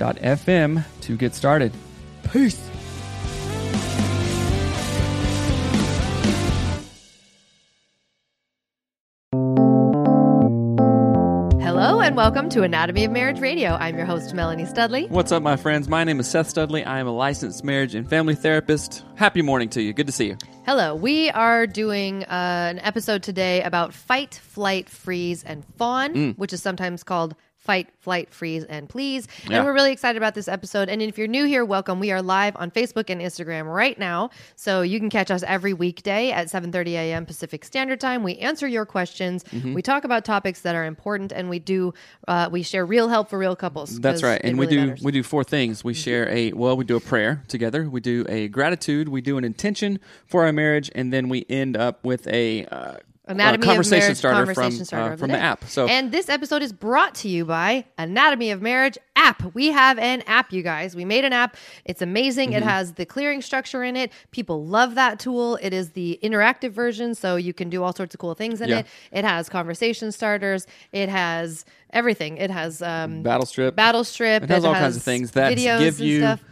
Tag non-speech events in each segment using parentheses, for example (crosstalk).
anchor.fm to get started. Peace. Hello and welcome to Anatomy of Marriage Radio. I'm your host, Melanie Studley. What's up, my friends? My name is Seth Studley. I am a licensed marriage and family therapist. Happy morning to you. Good to see you. Hello. We are doing uh, an episode today about fight, flight, freeze, and fawn, Mm. which is sometimes called fight, flight, freeze, and please. Yeah. And we're really excited about this episode. And if you're new here, welcome. We are live on Facebook and Instagram right now, so you can catch us every weekday at 7:30 a.m. Pacific Standard Time. We answer your questions. Mm-hmm. We talk about topics that are important, and we do uh, we share real help for real couples. That's right. And we do matters. we do four things. We share a well, we do a prayer together. We do a gratitude. We do an intention for our marriage, and then we end up with a uh, Anatomy uh, conversation of Marriage starter conversation from starter uh, from the, day. app. So and this episode is brought to you by Anatomy of Marriage app. We have an app, you guys. We made an app. It's amazing. Mm-hmm. It has the clearing structure in it. People love that tool. It is the interactive version, so you can do all sorts of cool things in Yeah. it. It has conversation starters. It has everything. It has um, battle strip. battle strip. It has all kinds of things that give you stuff.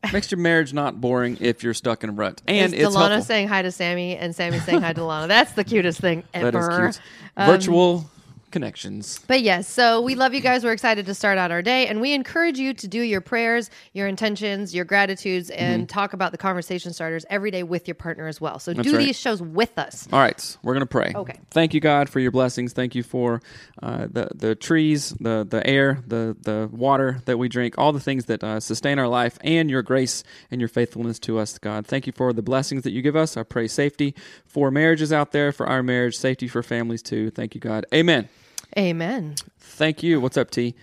(laughs) makes your marriage not boring if you're stuck in a rut, and It's it's Delana helpful. saying hi to Sammy and Sammy saying hi to Delana. That's the cutest thing ever. that is cute. Um, Virtual connections. But yes, so we love you guys. We're excited to start out our day, and we encourage you to do your prayers, your intentions, your gratitudes, and talk about the conversation starters every day with your partner as well. So do Mm-hmm. right. these shows with us. All right, we're gonna pray. Okay. Thank you, God, for your blessings. Thank you for uh, the the trees, the the air, the the water that we drink, all the things that uh, sustain our life, and your grace and your faithfulness to us, God. Thank you for the blessings that you give us. I pray safety for marriages out there, for our marriage, safety for families too. Thank you, God. Amen. Amen. Thank you. What's up, T?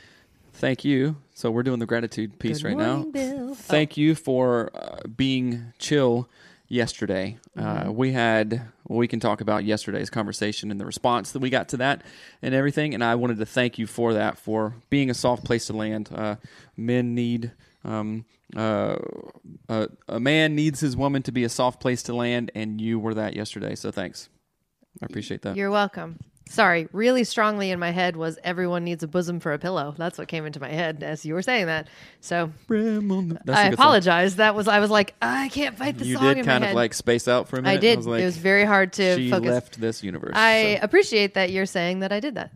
Thank you. So we're doing the gratitude piece Good right morning, now. Bill. Thank you for uh, being chill yesterday. Uh, we had well, we can talk about yesterday's conversation and the response that we got to that and everything. And I wanted to thank you for that, for being a soft place to land. Uh, men need. Um, uh, uh, a man needs his woman to be a soft place to land, and you were that yesterday. So thanks. I appreciate that. You're welcome. Sorry, really strongly in my head was everyone needs a bosom for a pillow. That's what came into my head as you were saying that. So I on the- That's a I good song. apologize. That was I was like I can't fight the You song did in kind of head. like space out for a minute. I did. was like, it was very hard to she focus. left this universe. I appreciate that you're saying that I did that.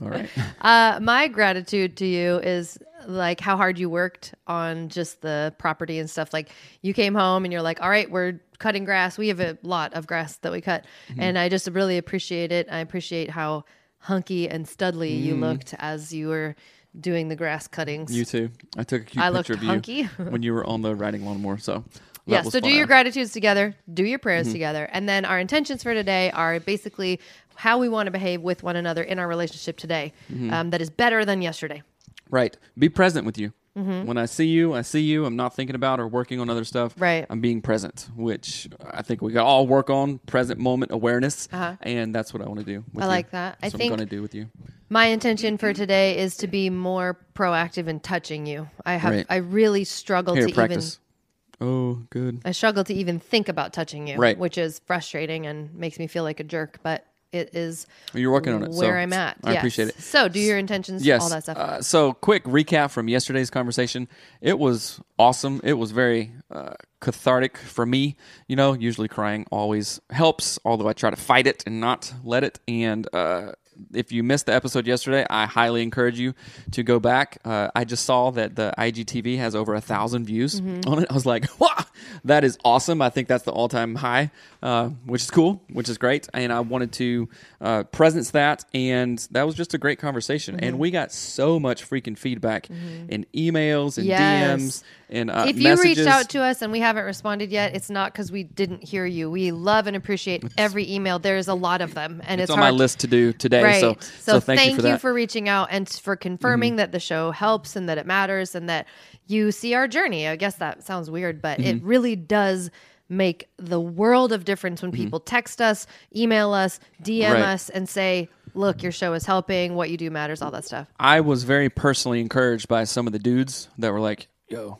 all right. (laughs) Uh, my gratitude to you is like how hard you worked on just the property and stuff. Like you came home and you're like, all right, we're cutting grass. We have a lot of grass that we cut. Mm-hmm. And I just really appreciate it. I appreciate how hunky and studly you looked as you were doing the grass cuttings. Mm. You too. I took a cute I picture of hunky. you (laughs) when you were on the riding lawnmower. So yeah, so do your gratitudes together, do your prayers Mm-hmm. together, and then our intentions for today are basically how we want to behave with one another in our relationship today Mm-hmm. um, that is better than yesterday. Right. Be present with you. When I see you, I see you. I'm not thinking about or working on other stuff. Mm-hmm. Right. I'm being present, which I think we got all work on present moment awareness, Uh-huh. and that's what I want to do. With I you. like that. I That's what think- I'm going to do with you. My intention for today is to be more proactive in touching you. I have Right. I really struggle Here, to practice. Oh, good. I struggle to even think about touching you, Right. which is frustrating and makes me feel like a jerk, but it is You're working on it. so where I'm at. I Yes. appreciate it. So, do your intentions, Yes. all that stuff. Uh, so, quick recap from yesterday's conversation. It was awesome. It was very uh, cathartic for me. You know, usually crying always helps, although I try to fight it and not let it. And uh, if you missed the episode yesterday, I highly encourage you to go back. Uh, I just saw that the IGTV has over a thousand views Mm-hmm. on it. I was like, (laughs) wow, that is awesome. I think that's the all time high, uh, which is cool, which is great. And I wanted to uh, presence that. And that was just a great conversation. Mm-hmm. And we got so much freaking feedback in emails and Yes. DMs and uh, if you messages. reached out to us and we haven't responded yet, it's not because we didn't hear you. We love and appreciate every email. There's a lot of them, and it's, it's, on hard my list to do today. Right. So, so, thank, you for that. Mm-hmm. reaching out and for confirming that the show helps and that it matters and that you see our journey. I guess that sounds weird, but it Mm-hmm. really does make the world of difference when people text us, email us, DM Mm-hmm. Right. us, and say, look, your show is helping, what you do matters, all that stuff. I was very personally encouraged by some of the dudes that were like, "Yo,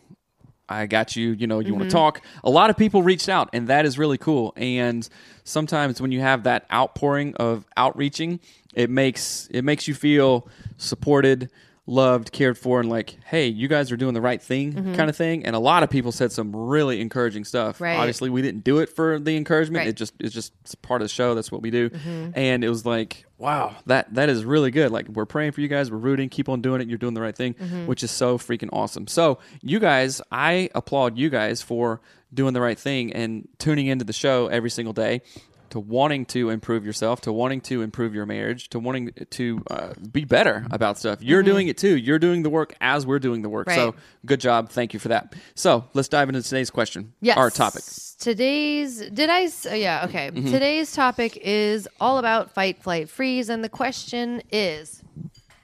I got you. You know, you Mm-hmm. want to talk." A lot of people reached out, and that is really cool. And sometimes when you have that outpouring of outreaching, it makes it makes you feel supported, loved, cared for, and like, "Hey, you guys are doing the right thing," kind of thing. And a lot of people said some really encouraging stuff. Mm-hmm. Right. Obviously, we didn't do it for the encouragement. Right. It just it's just part of the show. That's what we do. And it was like, wow, that that is really good. Like we're praying for you guys. We're rooting. Keep on doing it. You're doing the right thing, which is so freaking awesome. So you guys, I applaud you guys for doing the right thing and tuning into the show every single day. To wanting to improve yourself, to wanting to improve your marriage, to wanting to uh, be better about stuff. You're doing it too. You're doing the work as we're doing the work. So good job. Thank you for that. So let's dive into today's question. Yes. Our topic. Today's did I? s- uh, yeah. Okay. Mm-hmm. Today's topic is all about fight, flight, freeze, and the question is,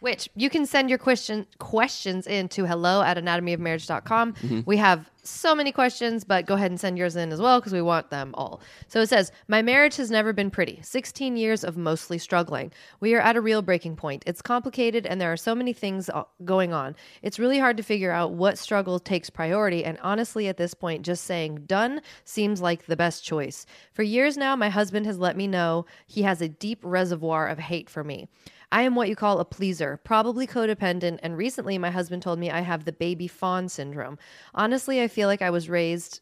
which you can send your question questions in to hello at anatomyofmarriage.com. Mm-hmm. We have so many questions, but go ahead and send yours in as well because we want them all. So it says, My marriage has never been pretty. 16 years of mostly struggling. We are at a real breaking point. It's complicated and there are so many things uh, going on. It's really hard to figure out what struggle takes priority. And honestly, at this point, just saying done seems like the best choice. For years now, my husband has let me know he has a deep reservoir of hate for me. I am what you call a pleaser, probably codependent, and recently my husband told me I have the baby fawn syndrome. Honestly, I feel like I was raised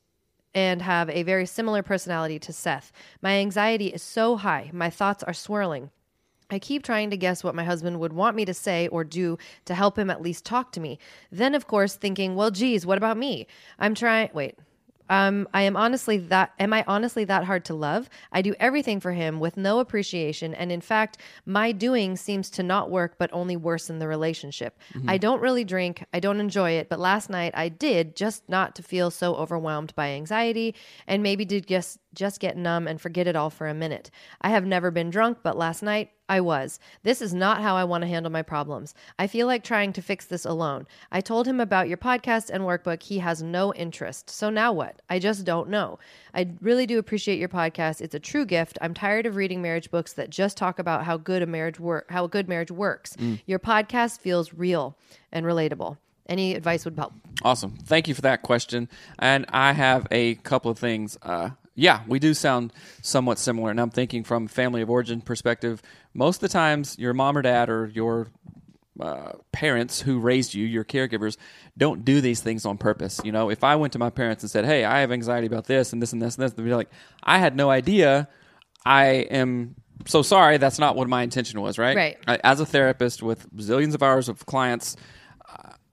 and have a very similar personality to Seth. My anxiety is so high, my thoughts are swirling. I keep trying to guess what my husband would want me to say or do to help him at least talk to me. Then, of course, thinking, well, geez, what about me? I'm trying. Wait. Um, I am honestly that. Am I honestly that hard to love? I do everything for him with no appreciation, and in fact, my doing seems to not work, but only worsen the relationship. I don't really drink. I don't enjoy it, but last night I did, just not to feel so overwhelmed by anxiety, and maybe to just just get numb and forget it all for a minute. I have never been drunk, but last night I was. This is not how I want to handle my problems. I feel like trying to fix this alone. I told him about your podcast and workbook. He has no interest. So now what? I just don't know. I really do appreciate your podcast. It's a true gift. I'm tired of reading marriage books that just talk about how good a marriage work how a good marriage works. Your podcast feels real and relatable. Any advice would help. Awesome. Thank you for that question. And I have a couple of things. Uh, yeah, we do sound somewhat similar. And I'm thinking from family of origin perspective, most of the times your mom or dad or your uh, parents who raised you, your caregivers, don't do these things on purpose. You know, if I went to my parents and said, "Hey, I have anxiety about this and this and this and this," they'd be like, "I had no idea. I am so sorry. That's not what my intention was." Right? Right. I- As a therapist with zillions of hours of clients,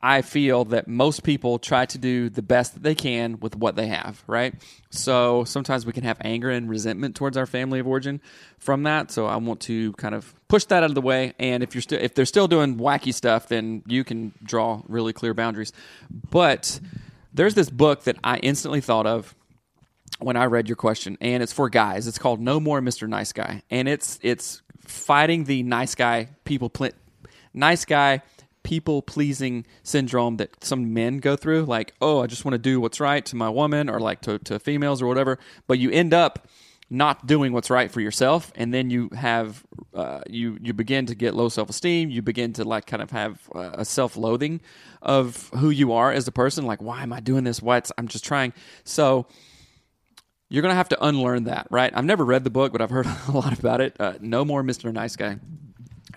I feel that most people try to do the best that they can with what they have, right? So sometimes we can have anger and resentment towards our family of origin from that. So I want to kind of push that out of the way. And if you're still if they're still doing wacky stuff, then you can draw really clear boundaries. But there's this book that I instantly thought of when I read your question, and it's for guys. It's called No More Mr. Nice Guy, and it's it's fighting the nice guy people pl- nice guy people pleasing syndrome that some men go through. Like, oh, I just want to do what's right to my woman or like to, to females or whatever. But you end up not doing what's right for yourself, and then you have uh, you you begin to get low self esteem. You begin to like kind of have uh, a self loathing of who you are as a person. Like, why am I doing this? What I'm just trying. So you're gonna have to unlearn that, right? I've never read the book, but I've heard (laughs) a lot about it. Uh, no more Mr. Nice Guy.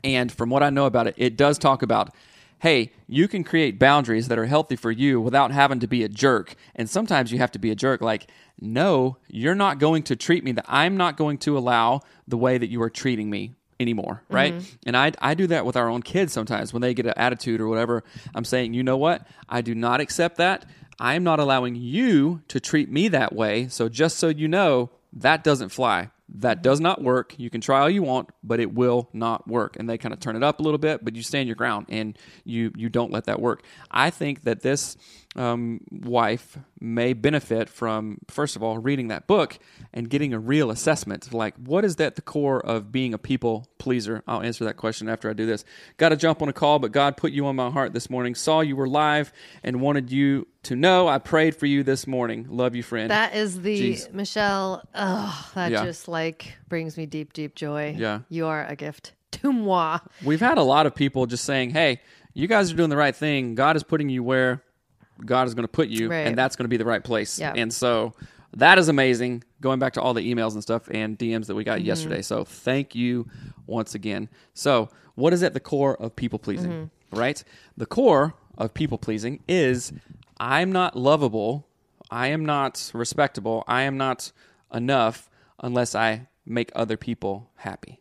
And from what I know about it, it does talk about hey, you can create boundaries that are healthy for you without having to be a jerk. And sometimes you have to be a jerk, like, no, you're not going to treat me that I'm not going to allow the way that you are treating me anymore, right? Mm-hmm. And I, I do that with our own kids sometimes when they get an attitude or whatever. I'm saying, you know what? I do not accept that. I'm not allowing you to treat me that way. So just so you know, that doesn't fly. That does not work. You can try all you want, but it will not work. And they kind of turn it up a little bit, but you stand your ground and you you don't let that work. I think that this um, wife may benefit from first of all reading that book and getting a real assessment of like what is at the core of being a people pleaser. I'll answer that question after I do this. Got to jump on a call, but God put you on my heart this morning. Saw you were live and wanted you to know I prayed for you this morning. Love you, friend. That is the Jeez. Michelle. Oh, that Yeah. just like brings me deep, deep joy. Yeah. You are a gift to moi. We've had a lot of people just saying, "Hey, you guys are doing the right thing. God is putting you where God is going to put you, Right. and that's going to be the right place." Yeah. And so that is amazing. Going back to all the emails and stuff and DMs that we got Mm-hmm. yesterday. So thank you once again. So what is at the core of people pleasing? Mm-hmm. Right? The core of people pleasing is I'm not lovable. I am not respectable. I am not enough unless I make other people happy.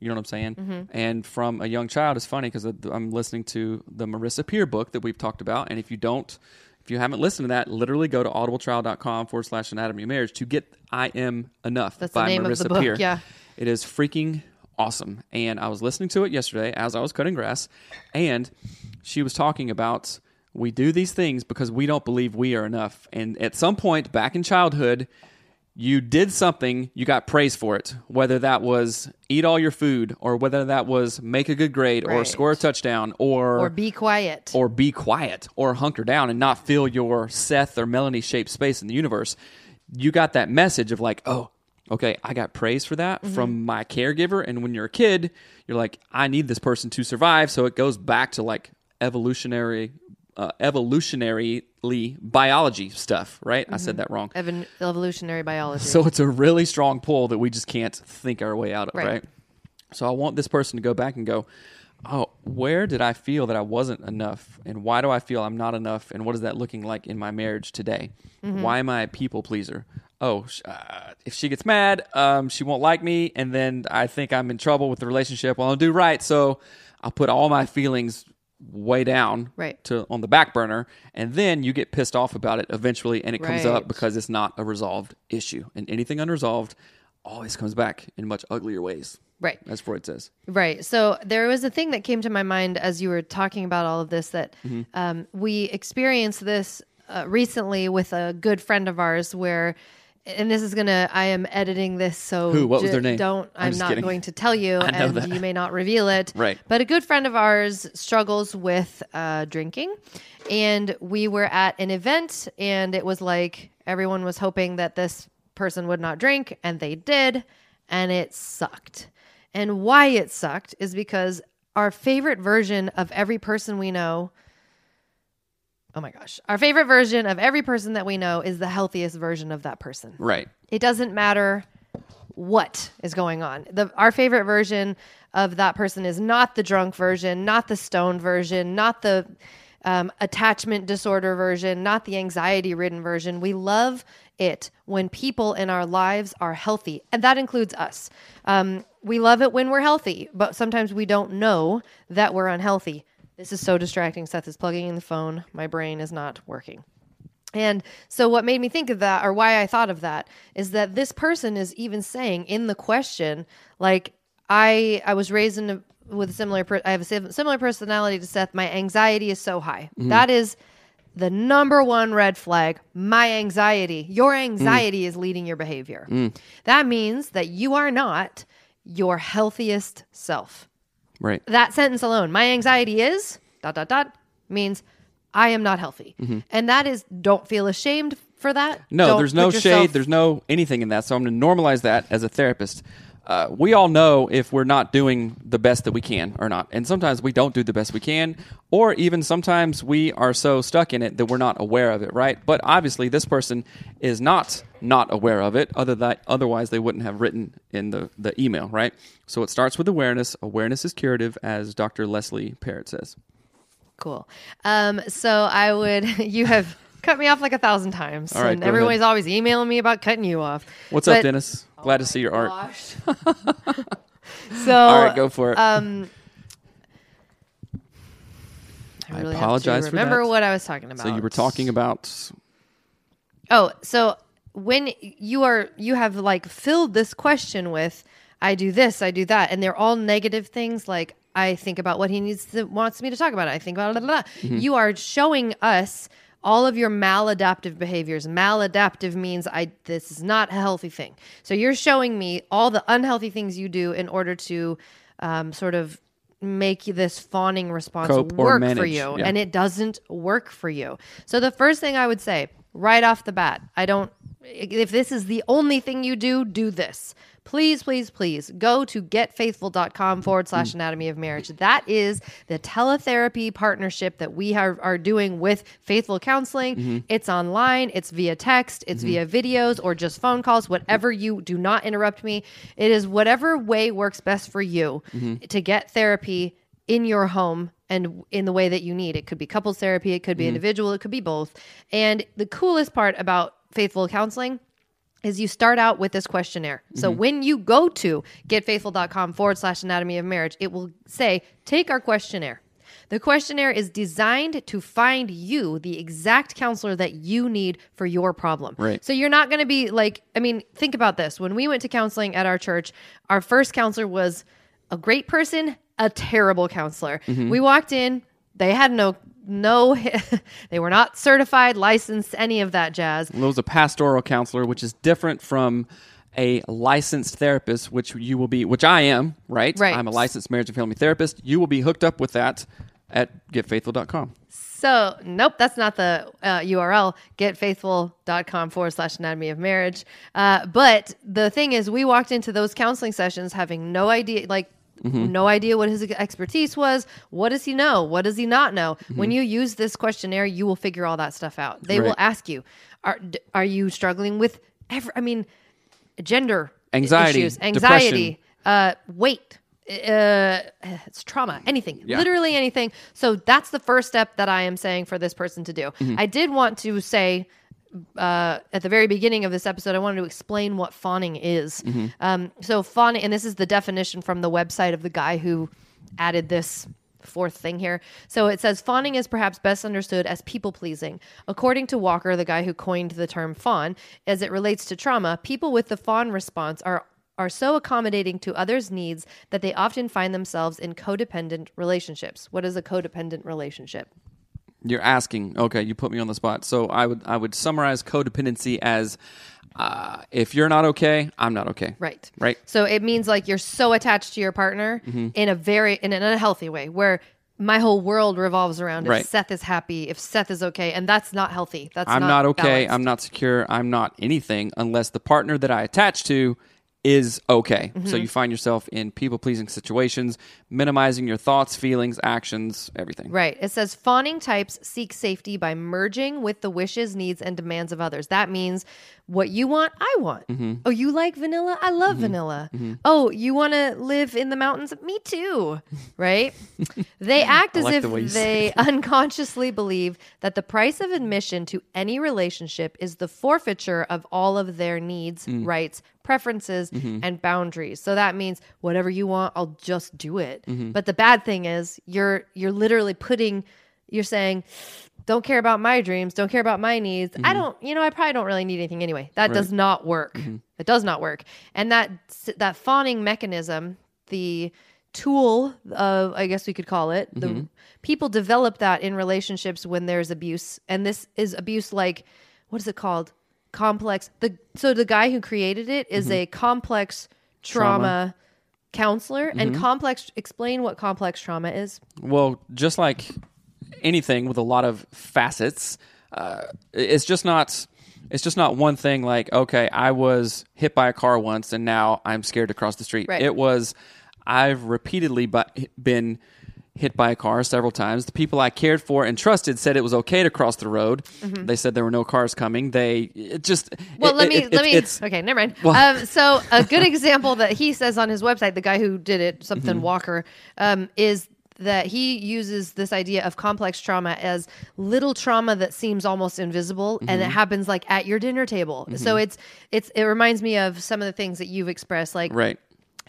You know what I'm saying? Mm-hmm. And from a young child, it's funny because I'm listening to the Marissa Peer book that we've talked about. And if you don't, if you haven't listened to that, literally go to audibletrial.com forward slash anatomy of marriage to get I Am Enough That's the by name of Marissa the book, Peer. yeah. It is freaking awesome. And I was listening to it yesterday as I was cutting grass. And she was talking about we do these things because we don't believe we are enough. And at some point back in childhood, you did something, you got praise for it, whether that was eat all your food or whether that was make a good grade or score a touchdown or Or be quiet. or be quiet or hunker down and not fill your Seth or Melanie shaped space in the universe. You got that message of like, oh, okay, I got praise for that mm-hmm. from my caregiver. And when you're a kid, you're like, I need this person to survive. So it goes back to like evolutionary, uh, evolutionarily biology stuff, right? I said that wrong. Evan- evolutionary biology. So it's a really strong pull that we just can't think our way out of, Right. right? So I want this person to go back and go, oh, where did I feel that I wasn't enough? And why do I feel I'm not enough? And what is that looking like in my marriage today? Why am I a people pleaser? Oh, uh, if she gets mad, um, she won't like me. And then I think I'm in trouble with the relationship. Well, I'll do right. So I'll put all my feelings way down Right. to on the back burner and then you get pissed off about it eventually and it comes Right. up because it's not a resolved issue and anything unresolved always comes back in much uglier ways right. as freud says Right. So there was a thing that came to my mind as you were talking about all of this that Mm-hmm. um, we experienced this uh, recently with a good friend of ours where. And this is gonna. I am editing this, so Who? What was their name? Don't. I'm I'm, not kidding. going to tell you, (laughs) I know and that. you may not reveal it. Right. But a good friend of ours struggles with uh, drinking, and we were at an event, and it was like everyone was hoping that this person would not drink, and they did, and it sucked. And why it sucked is because our favorite version of every person we know. Oh my gosh. Our favorite version of every person that we know is the healthiest version of that person. right It doesn't matter what is going on. The our favorite version of that person is not the drunk version, not the stoned version, not the um, attachment disorder version, not the anxiety ridden version. We love it when people in our lives are healthy, and that includes us. Um, we love it when we're healthy, but sometimes we don't know that we're unhealthy. This is so distracting. Seth is plugging in the phone. My brain is not working. And so, what made me think of that, or why I thought of that, is that this person is even saying in the question, like, I I was raised in a, with a similar, per- I have a similar personality to Seth. My anxiety is so high. Mm-hmm. That is the number one red flag. My anxiety, your anxiety mm. is leading your behavior. Mm. That means that you are not your healthiest self right that sentence alone, my anxiety is dot dot dot means I am not healthy. Mm-hmm. And that is don't feel ashamed for that. No, Don't there's no put yourself- shade. There's no anything in that. So I'm going to normalize that as a therapist. Uh, we all know if we're not doing the best that we can or not. And sometimes we don't do the best we can, or even sometimes we are so stuck in it that we're not aware of it, right? But obviously, this person is not not aware of it, other that otherwise they wouldn't have written in the, the email, right? So it starts with awareness. Awareness is curative, as Dr. Leslie Parrott says. Cool. Um, so I would. (laughs) You have cut me off like a thousand times, All right, and everyone's ahead. always emailing me about cutting you off. What's But- up, Dennis? Glad to see your art. (laughs) So All right, go for it. Um, I, I really apologize have to remember what I was talking about. so you were talking about Oh, so when you are you have like filled this question with I do this, I do that, and they're all negative things like I think about what he needs to wants me to talk about. I think about blah, blah, blah. Mm-hmm. You are showing us all of your maladaptive behaviors. Maladaptive means I this is not a healthy thing. So you're showing me all the unhealthy things you do in order to um, sort of make this fawning response Cope or work for you yeah. and it doesn't work for you. So the first thing I would say right off the bat, I don't if this is the only thing you do, do this. Please, please, please go to getfaithful.com forward slash mm. anatomy of marriage. That is the teletherapy partnership that we are, are doing with Faithful Counseling. Mm-hmm. It's online, it's via text, it's mm-hmm. via videos or just phone calls, whatever you do not interrupt me. It is whatever way works best for you mm-hmm. to get therapy in your home and in the way that you need. It could be couples therapy, it could be individual, it could be both. And the coolest part about faithful counseling is you start out with this questionnaire. So mm-hmm. when you go to getfaithful.com forward slash anatomy of marriage, it will say, take our questionnaire. The questionnaire is designed to find you the exact counselor that you need for your problem. Right. So you're not going to be like, I mean, think about this. When we went to counseling at our church, our first counselor was a great person, a terrible counselor. Mm-hmm. We walked in, they had no, no, (laughs) they were not certified, licensed, any of that jazz. Well, it was a pastoral counselor, which is different from a licensed therapist, which you will be, which I am, right? Right. I'm a licensed marriage and family therapist. You will be hooked up with that at getfaithful.com. So, nope, that's not the uh, URL, getfaithful.com forward slash anatomy of marriage. Uh, but the thing is, we walked into those counseling sessions having no idea, like, no idea what his expertise was. What does he know? What does he not know? When you use this questionnaire, you will figure all that stuff out. They will ask you, are, d- are you struggling with, every, I mean, gender Anxiety, issues, anxiety, uh, weight, uh, it's trauma, anything, Yeah. literally anything. So that's the first step that I am saying for this person to do. Mm-hmm. I did want to say uh, at the very beginning of this episode, I wanted to explain what fawning is. Mm-hmm. Um, so fawning, and this is the definition from the website of the guy who added this fourth thing here. So it says fawning is perhaps best understood as people pleasing. According to Walker, the guy who coined the term fawn, as it relates to trauma, people with the fawn response are are so accommodating to others' needs that they often find themselves in codependent relationships. What is a codependent relationship? You're asking, okay, you put me on the spot. So I would I would summarize codependency as uh, if you're not okay, I'm not okay. Right. Right. So it means like you're so attached to your partner Mm-hmm. in a very in an unhealthy way where my whole world revolves around if Right. Seth is happy, if Seth is okay, and that's not healthy. That's I'm not, okay. balanced. I'm not secure. I'm not anything unless the partner that I attach to is okay. So Mm-hmm. you find yourself in people pleasing situations, minimizing your thoughts, feelings, actions, everything. Right. It says fawning types seek safety by merging with the wishes, needs, and demands of others. That means what you want, I want. Mm-hmm. Oh, you like vanilla? I love vanilla. Oh, you want to live in the mountains? Me too. Right? (laughs) they act as like the if say they (laughs) unconsciously believe that the price of admission to any relationship is the forfeiture of all of their needs, Mm. rights, preferences, Mm-hmm. and boundaries. So that means whatever you want, I'll just do it. Mm-hmm. But the bad thing is you're you're literally putting you're saying don't care about my dreams, don't care about my needs. Mm-hmm. I don't, you know, I probably don't really need anything anyway. That does not work. Mm-hmm. It does not work. And that that fawning mechanism, the tool of I guess we could call it, the Mm-hmm. people develop that in relationships when there's abuse. And this is abuse like what is it called? Complex. The so the guy who created it is Mm-hmm. a complex trauma, counselor and Mm-hmm. complex explain what complex trauma is. Well, just like anything with a lot of facets, uh, it's just not It's just not one thing like, okay, I was hit by a car once and now I'm scared to cross the street. Right. It was, I've repeatedly bu- been hit by a car several times. The people I cared for and trusted said it was okay to cross the road. They said there were no cars coming. They it just Mm-hmm. Well, it- let me it- let me. It's, okay, never mind. Well- Um, so a good (laughs) example that he says on his website, the guy who did it, something Mm-hmm. Walker, um, is that he uses this idea of complex trauma as little trauma that seems almost invisible and Mm-hmm. it happens like at your dinner table. So it's it's it reminds me of some of the things that you've expressed like right.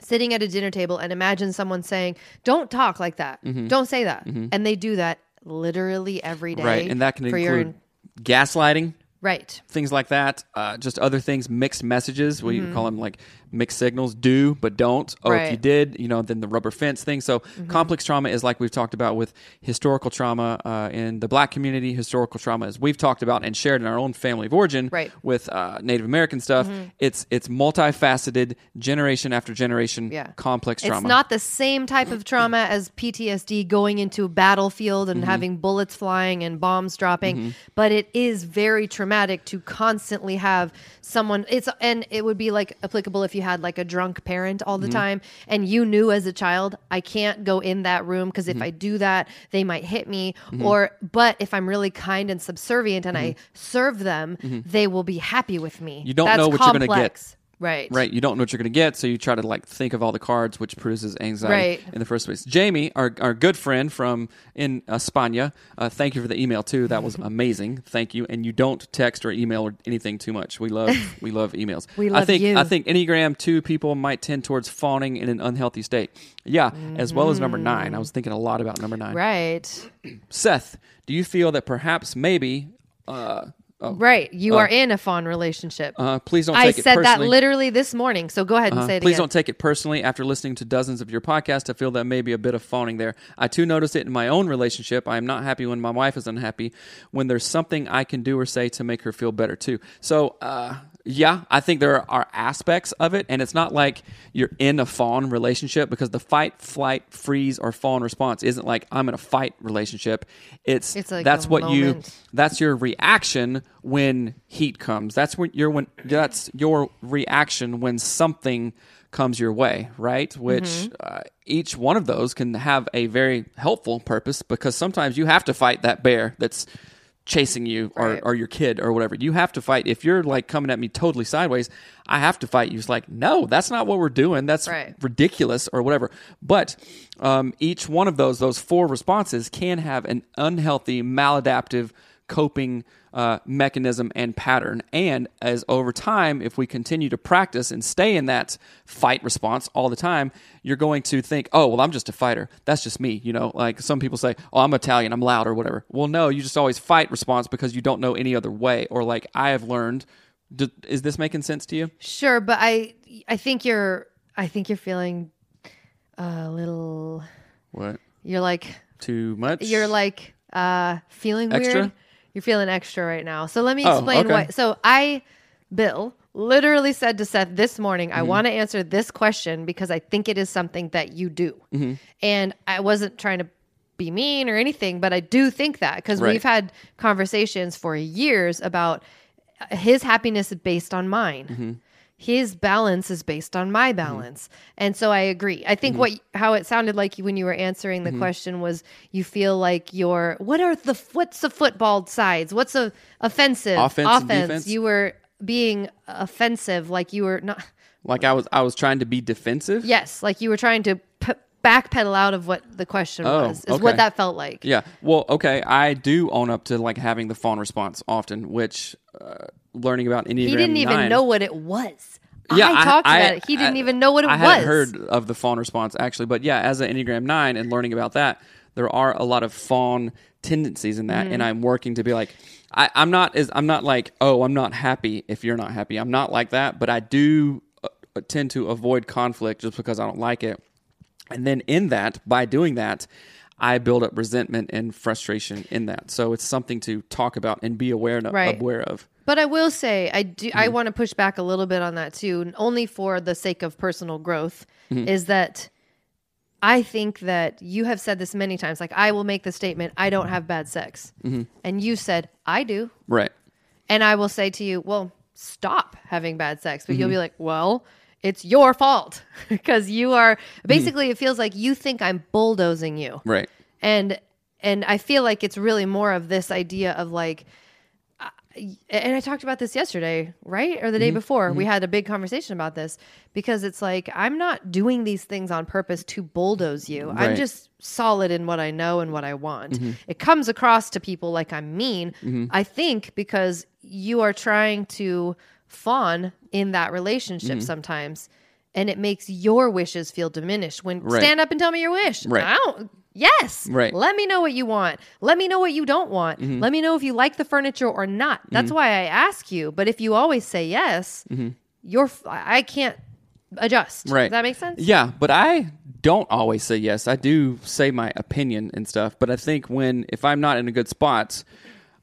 sitting at a dinner table and imagine someone saying, "Don't talk like that. Mm-hmm. Don't say that." And they do that literally every day. Right. And that can for your- include gaslighting. right. things like that. Uh, just other things, mixed messages. What Mm-hmm. call them like mixed signals. Do but don't. Oh, if Right. Mm-hmm. you did, you know, then the rubber fence thing. So complex trauma is like we've talked about with historical trauma uh, in the Black community. Historical trauma, as we've talked about and shared in our own family of origin, Right. Mm-hmm. with uh, Native American stuff. It's it's multifaceted, generation after generation. Yeah. complex trauma. It's not the same type of trauma as PTSD going into a battlefield Mm-hmm. and having bullets flying and bombs dropping, but it is very traumatic to constantly have someone it's and it would be like applicable if you had like a drunk parent all the Mm-hmm. time and you knew as a child I can't go in that room because Mm-hmm. if I do that they might hit me or but if I'm really kind and subservient and I serve them they will be happy with me. Mm-hmm. You don't That's know what you're gonna get. Right. Right, you don't know what you're going to get, so you try to like think of all the cards, which produces anxiety Right. in the first place. Jamie, our, our good friend from in España, uh, thank you for the email too. That was (laughs) amazing. Thank you. And you don't text or email or anything too much. We love (laughs) we love emails. We I love think you. I think Enneagram two people might tend towards fawning in an unhealthy state. Yeah, as well as number nine. I was thinking a lot about number nine. Right. (clears throat) Seth, do you feel that perhaps maybe? Uh, Right. You are in a fawn relationship. uh, please don't I take it said that literally this morning. So go ahead and Uh, say it please again. don't take it personally. After listening to dozens of your podcasts, I feel that may be a bit of fawning there. I too notice it in my own relationship. I am not happy when my wife is unhappy. When there's something I can do or say to make her feel better too. So, uh, yeah, I think there are aspects of it, and it's not like you're in a fawn relationship because the fight, flight, freeze, or fawn response isn't like I'm in a fight relationship. It's, It's like that's what you that's your reaction when heat comes. That's when you're when that's your reaction when something comes your way, right? Which Mm-hmm. uh, each one of those can have a very helpful purpose because sometimes you have to fight that bear that's chasing you or, Right. or your kid or whatever. You have to fight. If you're like coming at me totally sideways, I have to fight you. It's like, no, that's not what we're doing. That's Right. ridiculous or whatever. But um, each one of those, those four responses, can have an unhealthy, maladaptive coping uh, mechanism and pattern. And as over time, if we continue to practice and stay in that fight response all the time, you're going to think, oh, well, I'm just a fighter. That's just me. You know, like some people say, oh, I'm Italian, I'm loud or whatever. Well, no, you just always fight response because you don't know any other way. Or like I have learned. D- is this making sense to you? Sure, but I I think you're I think you're feeling a little What? you're like Too much? you're like uh feeling Extra? weird. You're feeling extra right now. So let me Oh, explain okay. why. So I Bill literally said to Seth this morning, Mm-hmm. I want to answer this question because I think it is something that you do. Mm-hmm. And I wasn't trying to be mean or anything, but I do think that because Right. we've had conversations for years about his happiness based on mine. Mm-hmm. His balance is based on my balance. And so I agree. I Mm-hmm. think what how it sounded like when you were answering the question was you feel like you're what are the what's the football sides? What's a offensive Offense and defense? You were being offensive like you were not Like I was, I was trying to be defensive. Yes, like you were trying to p- backpedal out of what the question Oh, was. Is okay. what that felt like. Yeah. Well, okay. I do own up to like having the fawn response often, which uh, learning about Enneagram He didn't even 9 know what it was. Yeah, I talked about it. He didn't even know what it was. I heard of the fawn response actually, but yeah, as an Enneagram nine and learning about that, there are a lot of fawn tendencies in that, Mm-hmm. and I'm working to be like, I, I'm not as I'm not like, oh, I'm not happy if you're not happy. I'm not like that, but I do uh, tend to avoid conflict just because I don't like it, and then in that, by doing that. I build up resentment and frustration in that. So it's something to talk about and be aware, of, Right. aware of. But I will say, I do. I Mm-hmm. want to push back a little bit on that too, only for the sake of personal growth. Mm-hmm. Is that I think that you have said this many times. Like I will make the statement, "I don't have bad sex," Mm-hmm. and you said, "I do." Right. And I will say to you, well, stop having bad sex. But you'll Mm-hmm. be like, well, it's your fault (laughs) because you are basically, it feels like you think I'm bulldozing you. Right. and and i feel like it's really more of this idea of like and i talked about this yesterday right? Or the Mm-hmm. day before we had a big conversation about this because it's like i'm not doing these things on purpose to bulldoze you. I'm Mm-hmm. just solid in what i know and what i want. It comes across to people like i'm mean. I think because you are trying to fawn in that relationship Mm-hmm. sometimes and it makes your wishes feel diminished when Right. stand up and tell me your wish Right. i don't yes Right. Mm-hmm. let me know what you want. Let me know what you don't want. Let me know if you like the furniture or not. That's why I ask you. But if you always say yes, you're f- I can't adjust. Mm-hmm. Right. Does that make sense? Yeah, but I don't always say yes. I do say my opinion and stuff, but I think when if I'm not in a good spot,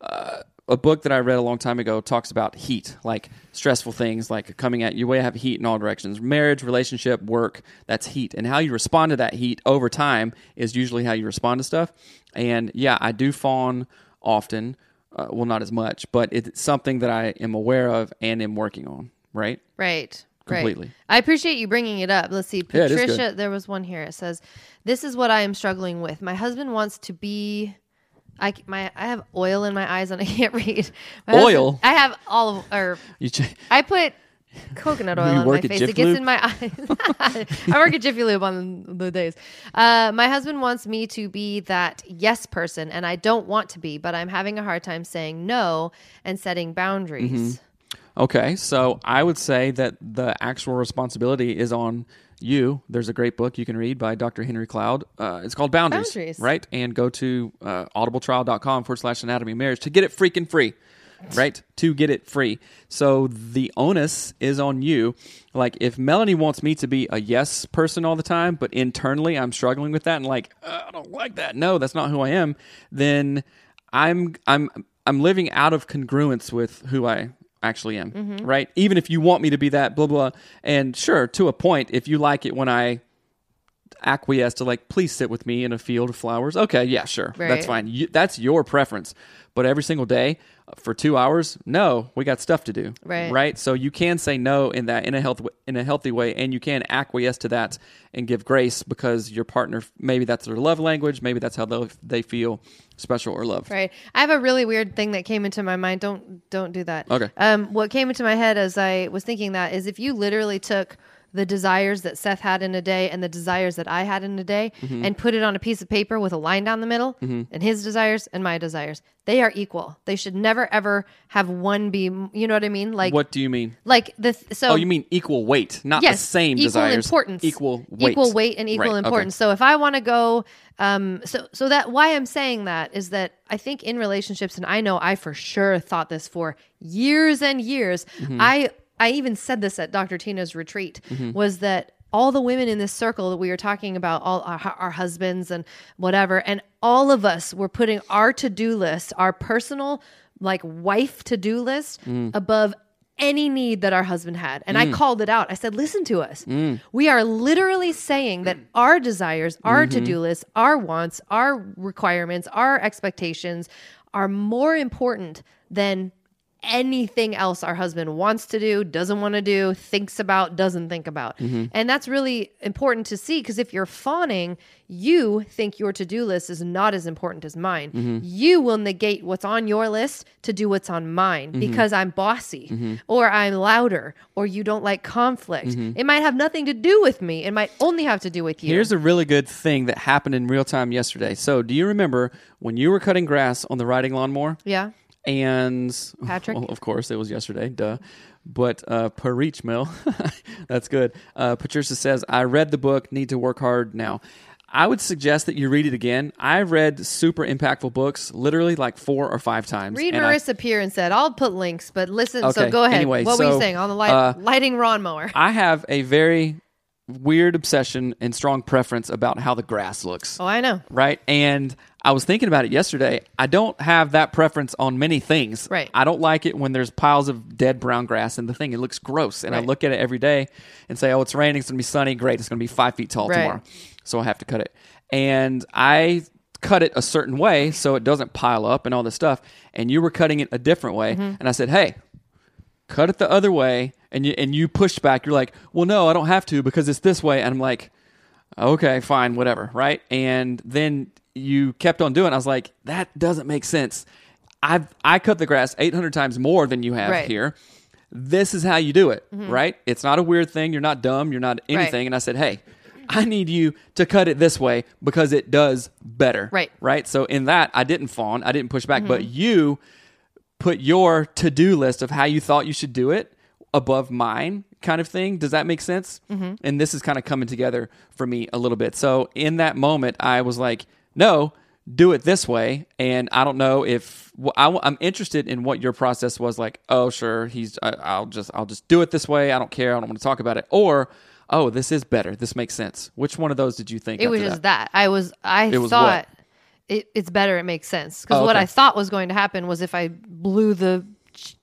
uh, a book that I read a long time ago talks about heat, like stressful things, like coming at you. We have heat in all directions: marriage, relationship, work. That's heat, and how you respond to that heat over time is usually how you respond to stuff. And yeah, I do fawn often. Uh, well, not as much, but it's something that I am aware of and am working on. Right? Right. Right. Completely. I appreciate you bringing it up. Let's see. Yeah, Patricia, good. there was one here. It says, "This is what I am struggling with. My husband wants to be I my I have oil in my eyes and I (laughs) can't read. My husband- Oil? I have olive or You. Ch- I put coconut (laughs) oil You on my at face. It gets Lube? in my (laughs) eyes. I work at Jiffy Lube on the days. Uh, my husband wants me to be that yes person, and I don't want to be, but I'm having a hard time saying no and setting boundaries. Okay, so I would say that the actual responsibility is on you. There's a great book you can read by Dr. Henry Cloud. Uh, it's called Boundaries, Boundaries. right? And go to uh, audibletrial.com forward slash anatomy marriage to get it freaking free, right? to get it free. So the onus is on you. Like if Melanie wants me to be a yes person all the time, but internally I'm struggling with that and like "Uh, I don't like that. No, that's not who I am. Then I'm I'm I'm living out of congruence with who I actually am, Mm-hmm. right? Even if you want me to be that, blah blah. And sure, to a point, if you like it when I acquiesce to like, please sit with me in a field of flowers. Okay, yeah, sure, Right. that's fine. You, that's your preference. But every single day for two hours, no, we got stuff to do. Right. right. So you can say no in that in a health in a healthy way, and you can acquiesce to that and give grace because your partner maybe that's their love language, maybe that's how they they feel special or loved. Right. I have a really weird thing that came into my mind. Don't don't do that. Okay. Um, what came into my head as I was thinking that is if you literally took the desires that Seth had in a day and the desires that I had in a day Mm-hmm. and put it on a piece of paper with a line down the middle and his desires and my desires, they are equal. They should never ever have one be. You know what I mean? Like What do you mean? like the th- so Oh, you mean equal weight, not yes, the same equal desires. importance, Equal weight. equal weight, and equal Right, okay. importance. So if I want to go, um, so so that why I'm saying that is that I think in relationships, and I know I for sure thought this for years and years. Mm-hmm. I I even said this at Dr. Tina's retreat Mm-hmm. was that all the women in this circle that we were talking about, all our, our husbands and whatever, and all of us were putting our to do list, our personal like wife to do list, Mm. above any need that our husband had. And Mm. I called it out. I said, listen to us. We are literally saying that our desires, our Mm-hmm. to do lists, our wants, our requirements, our expectations are more important than anything else our husband wants to do, doesn't want to do, thinks about, doesn't think about. Mm-hmm. And that's really important to see because if you're fawning, you think your to do list is not as important as mine. Mm-hmm. You will negate what's on your list to do what's on mine Mm-hmm. because I'm bossy or I'm louder or you don't like conflict. Mm-hmm. It might have nothing to do with me. It might only have to do with you. Here's a really good thing that happened in real time yesterday. So, do you remember when you were cutting grass on the riding lawnmower? yeah. And Patrick? well, of course, it was yesterday. Duh. But uh, per reach mill, that's good. Uh, Patricia says, "I read the book. Need to work hard now." I would suggest that you read it again. I've read super impactful books, literally like four or five times. Read and I- Marissa Peer and said, I'll put links, but listen. okay, So go ahead. anyway, what were you saying on the light, uh, lighting lawnmower? I have a very weird obsession and strong preference about how the grass looks. Oh, I know. right? And I was thinking about it yesterday. I don't have that preference on many things. Right. I don't like it when there's piles of dead brown grass in the thing. It looks gross. And I look at it every day and say, oh, it's raining. It's going to be sunny. Great. It's going to be five feet tall Right. tomorrow. So I have to cut it. And I cut it a certain way so it doesn't pile up and all this stuff. And you were cutting it a different way. Mm-hmm. And I said, hey, cut it the other way. And you, and you pushed back. You're like, well, no, I don't have to because it's this way. And I'm like, okay, fine, whatever. Right. And then you kept on doing it. I was like, that doesn't make sense. I've, I cut the grass 800 times more than you have Right. Mm-hmm. here. This is how you do it. Right. It's not a weird thing. You're not dumb. You're not anything. And I said, hey, I need you to cut it this way because it does better. Right. Right. So in that, I didn't fawn. I didn't push back, but you put your to do list of how you thought you should do it above mine kind of thing. Does that make sense? Mm-hmm. And this is kind of coming together for me a little bit. So in that moment, I was like, no, do it this way. And I don't know if well, I, am interested in what your process was like. Oh, sure. He's, I, I'll just, I'll just do it this way. I don't care. I don't want to talk about it. Or, oh, this is better. This makes sense. Which one of those did you think? It was just that. I was I It was thought it, it's better. It makes sense because Oh, what. I thought was going to happen was if I blew the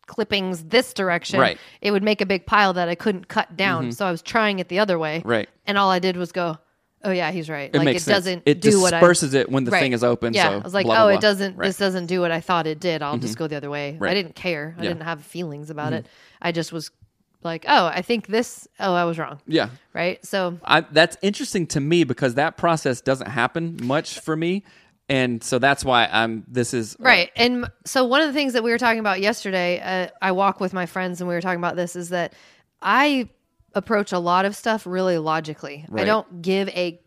clippings this direction, Right. Mm-hmm. it would make a big pile that I couldn't cut down. So I was trying it the other way, Right. And all I did was go, "Oh yeah, he's right." It like makes it sense. doesn't It do what I disperses it when the Right. thing is open. Yeah, so I was like, blah, "Oh, blah, it doesn't. Right. This doesn't do what I thought it did. I'll just go the other way." Right. I didn't care. I Yeah. didn't have feelings about it. I just was like, "Oh, I think this. Oh, I was wrong." Yeah. Right. So I, that's interesting to me because that process doesn't happen much for me, and so that's why I'm. This is uh, Right. And so one of the things that we were talking about yesterday, uh, I walk with my friends and we were talking about this is that I approach a lot of stuff really logically. I don't give a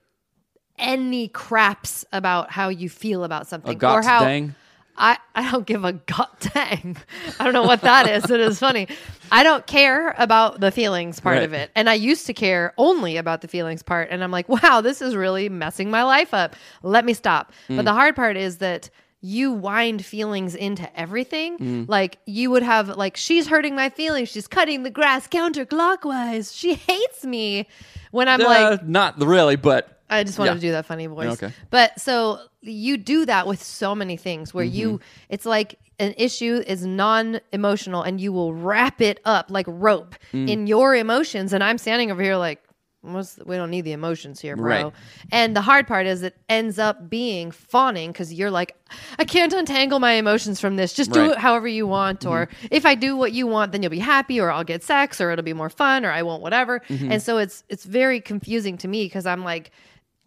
any craps about how you feel about something or how dang. I, I don't give a gut (laughs) dang. I don't know what that is. It is funny. I don't care about the feelings part Right. of it. And I used to care only about the feelings part. And I'm like, wow, this is really messing my life up. Let me stop. Mm. But the hard part is that you wind feelings into everything. Mm. Like you would have like she's hurting my feelings. She's cutting the grass counterclockwise. She hates me. When I'm like Uh, not really, but I just wanted Yeah. to do that funny voice. Okay. But so you do that with so many things where you, Mm-hmm. it's like an issue is non emotional and you will wrap it up like rope Mm. in your emotions. And I'm standing over here like, What's, we don't need the emotions here, bro. Right. And the hard part is it ends up being fawning because you're like, I can't untangle my emotions from this. Just do Right. it however you want. Or if I do what you want, then you'll be happy, or I'll get sex, or it'll be more fun, or I won't whatever. And so it's it's very confusing to me because I'm like,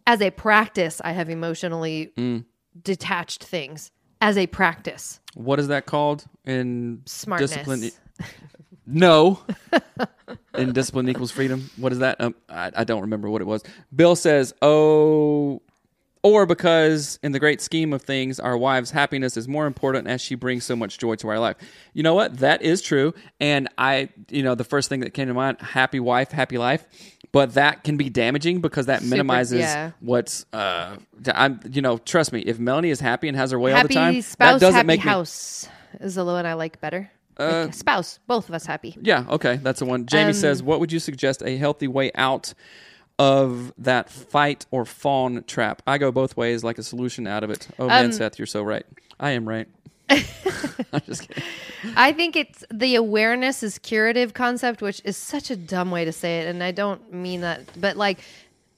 as a practice, I have emotionally detached things as a practice. what is that called in Smartness. discipline? No. (laughs) in discipline equals freedom. What is that? Um, I, I don't remember what it was. Bill says, "Oh." Or because, in the great scheme of things, our wives' happiness is more important as she brings so much joy to our life. You know what? That is true. And I, you know, the first thing that came to mind happy wife, happy life. But that can be damaging because that minimizes yeah. what's, uh, I'm, you know, trust me, if Melanie is happy and has her way all the time, spouse, that doesn't happy make me. house is the one I like better. Uh, Like, spouse, both of us happy. Yeah, okay, that's the one. Jamie Um, says, "What would you suggest a healthy way out of that fight or fawn trap?" I go both ways, like a solution out of it. Oh man, Um, Seth, you're so right. I am right. (laughs) I'm just kidding. I think it's the awareness is curative concept, which is such a dumb way to say it. And I don't mean that, but like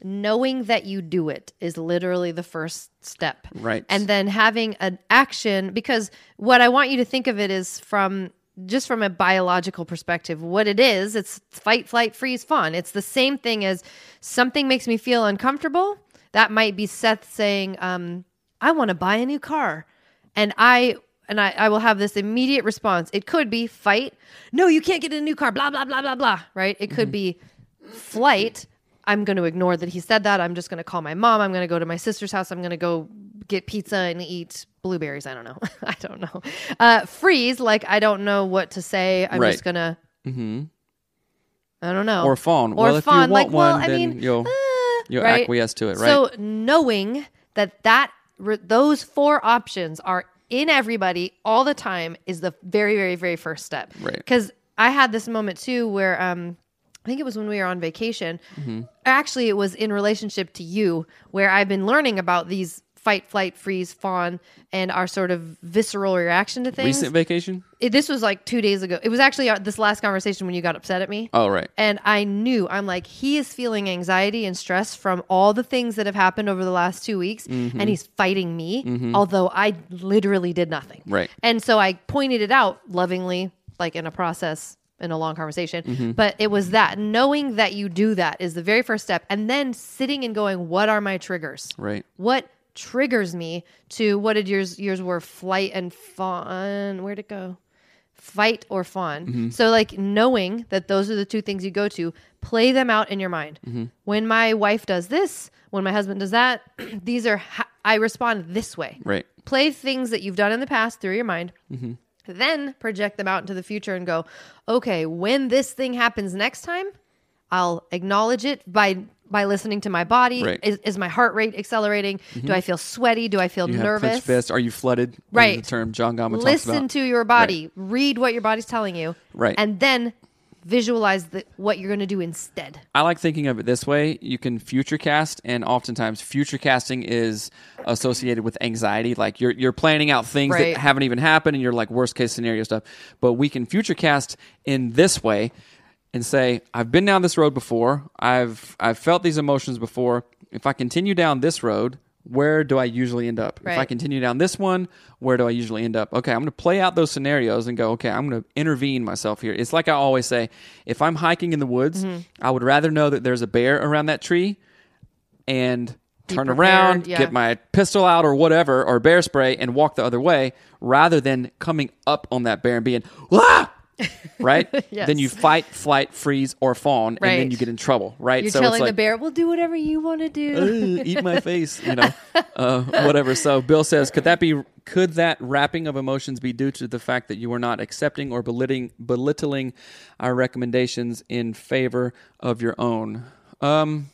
knowing that you do it is literally the first step. Right. And then having an action, because what I want you to think of it is from just from a biological perspective, what it is, it's fight, flight, freeze, fawn. It's the same thing as something makes me feel uncomfortable. That might be Seth saying, um, I want to buy a new car. And I and I, I will have this immediate response. It could be fight. No, you can't get a new car, blah, blah, blah, blah, blah. Right? It could be flight. I'm going to ignore that he said that. I'm just going to call my mom. I'm going to go to my sister's house. I'm going to go get pizza and eat blueberries. I don't know. (laughs) I don't know. Uh, freeze, like I don't know what to say. I'm Right. just going to, Mm-hmm. I don't know. Or fawn. Or well, if fawn. you want like, well, one, I then mean, you'll uh, you'll right? acquiesce to it, right? So knowing that that re- those four options are in everybody all the time is the very, very, very first step. Right. Because I had this moment too where um, I think it was when we were on vacation. Mm-hmm. Actually, it was in relationship to you where I've been learning about these fight, flight, freeze, fawn, and our sort of visceral reaction to things. Recent vacation? It- this was like two days ago. It was actually uh, this last conversation when you got upset at me. Oh, right. And I knew, I'm like, he is feeling anxiety and stress from all the things that have happened over the last two weeks, Mm-hmm. and he's fighting me, although I literally did nothing. Right. And so I pointed it out lovingly, like in a process, in a long conversation. Mm-hmm. But it was that knowing that you do that is the very first step. And then sitting and going, what are my triggers? Right. What triggers me to what did yours yours were flight and fawn where'd it go fight or fawn Mm-hmm. so like knowing that those are the two things you go to play them out in your mind Mm-hmm. when my wife does this when my husband does that (clears throat) these are ha- i respond this way Right. play things that you've done in the past through your mind Mm-hmm. then project them out into the future and go okay when this thing happens next time i'll acknowledge it by by listening to my body Right. is, is my heart rate accelerating do mm-hmm. i feel sweaty do i feel You nervous fist. Are you flooded? Right. The term John talks listen about. to your body read what your body's telling you Right. and then visualize the, what you're going to do instead I like thinking of it this way. You can future cast, and oftentimes future casting is associated with anxiety. Like you're you're planning out things Right. that haven't even happened, and you're like worst case scenario stuff. But we can future cast in this way and say, I've been down this road before. I've I've felt these emotions before. If I continue down this road, where do I usually end up? If I continue down this one, where do I usually end up? Okay, I'm going to play out those scenarios and go, okay, I'm going to intervene myself here. It's like I always say if I'm hiking in the woods, Mm-hmm. I would rather know that there's a bear around that tree and Be turn prepared, around, yeah. get my pistol out or whatever, or bear spray and walk the other way rather than coming up on that bear and being, ah! (laughs) right? Yes. Then you fight, flight, freeze, or fawn, and then you get in trouble, right? you're so telling it's like, the bear we'll do whatever you want to do eat my (laughs) face, you know, uh, whatever. So Bill says, could that be, could that wrapping of emotions be due to the fact that you are not accepting or belittling, belittling our recommendations in favor of your own? Um,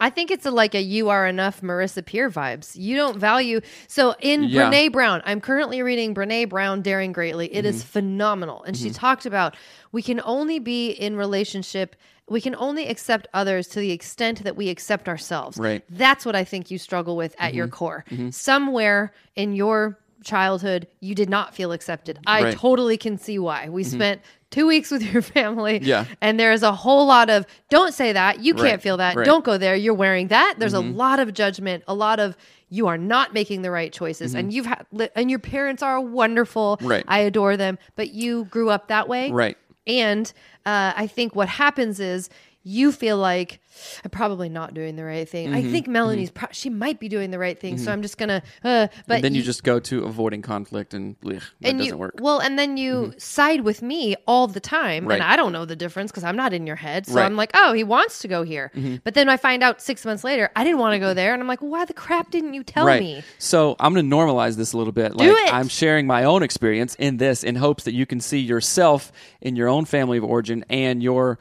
I think it's a, like a "You Are Enough" Marissa Peer vibes. You don't value. So in Yeah. Brene Brown, I'm currently reading Brene Brown, "Daring Greatly." It Mm-hmm. is phenomenal, and she talked about we can only be in relationship. We can only accept others to the extent that we accept ourselves. Right. That's what I think you struggle with at Mm-hmm. your core. Somewhere in your childhood, you did not feel accepted. I Right. Mm-hmm. totally can see why. We spent two weeks (laughs) with your family. Yeah. And there's a whole lot of don't say that. You Right. can't feel that. Right. Don't go there. You're wearing that. There's a lot of judgment, a lot of you are not making the right choices, and you've had li- and your parents are wonderful. Right. I adore them, but you grew up that way. Right. And uh, I think what happens is you feel like I'm probably not doing the right thing. Mm-hmm. I think Melanie's pro- she might be doing the right thing, so I'm just gonna. Uh, but and then you y- just go to avoiding conflict and blech, that and doesn't you work. Mm-hmm. well, and then you side with me all the time, Right. and I don't know the difference because I'm not in your head. So Right. Mm-hmm. I'm like, oh, he wants to go here, but then I find out six months later I didn't want to go there, and I'm like, why the crap didn't you tell right. me? So I'm to normalize this a little bit. Like it. I'm sharing my own experience in this in hopes that you can see yourself in your own family of origin and your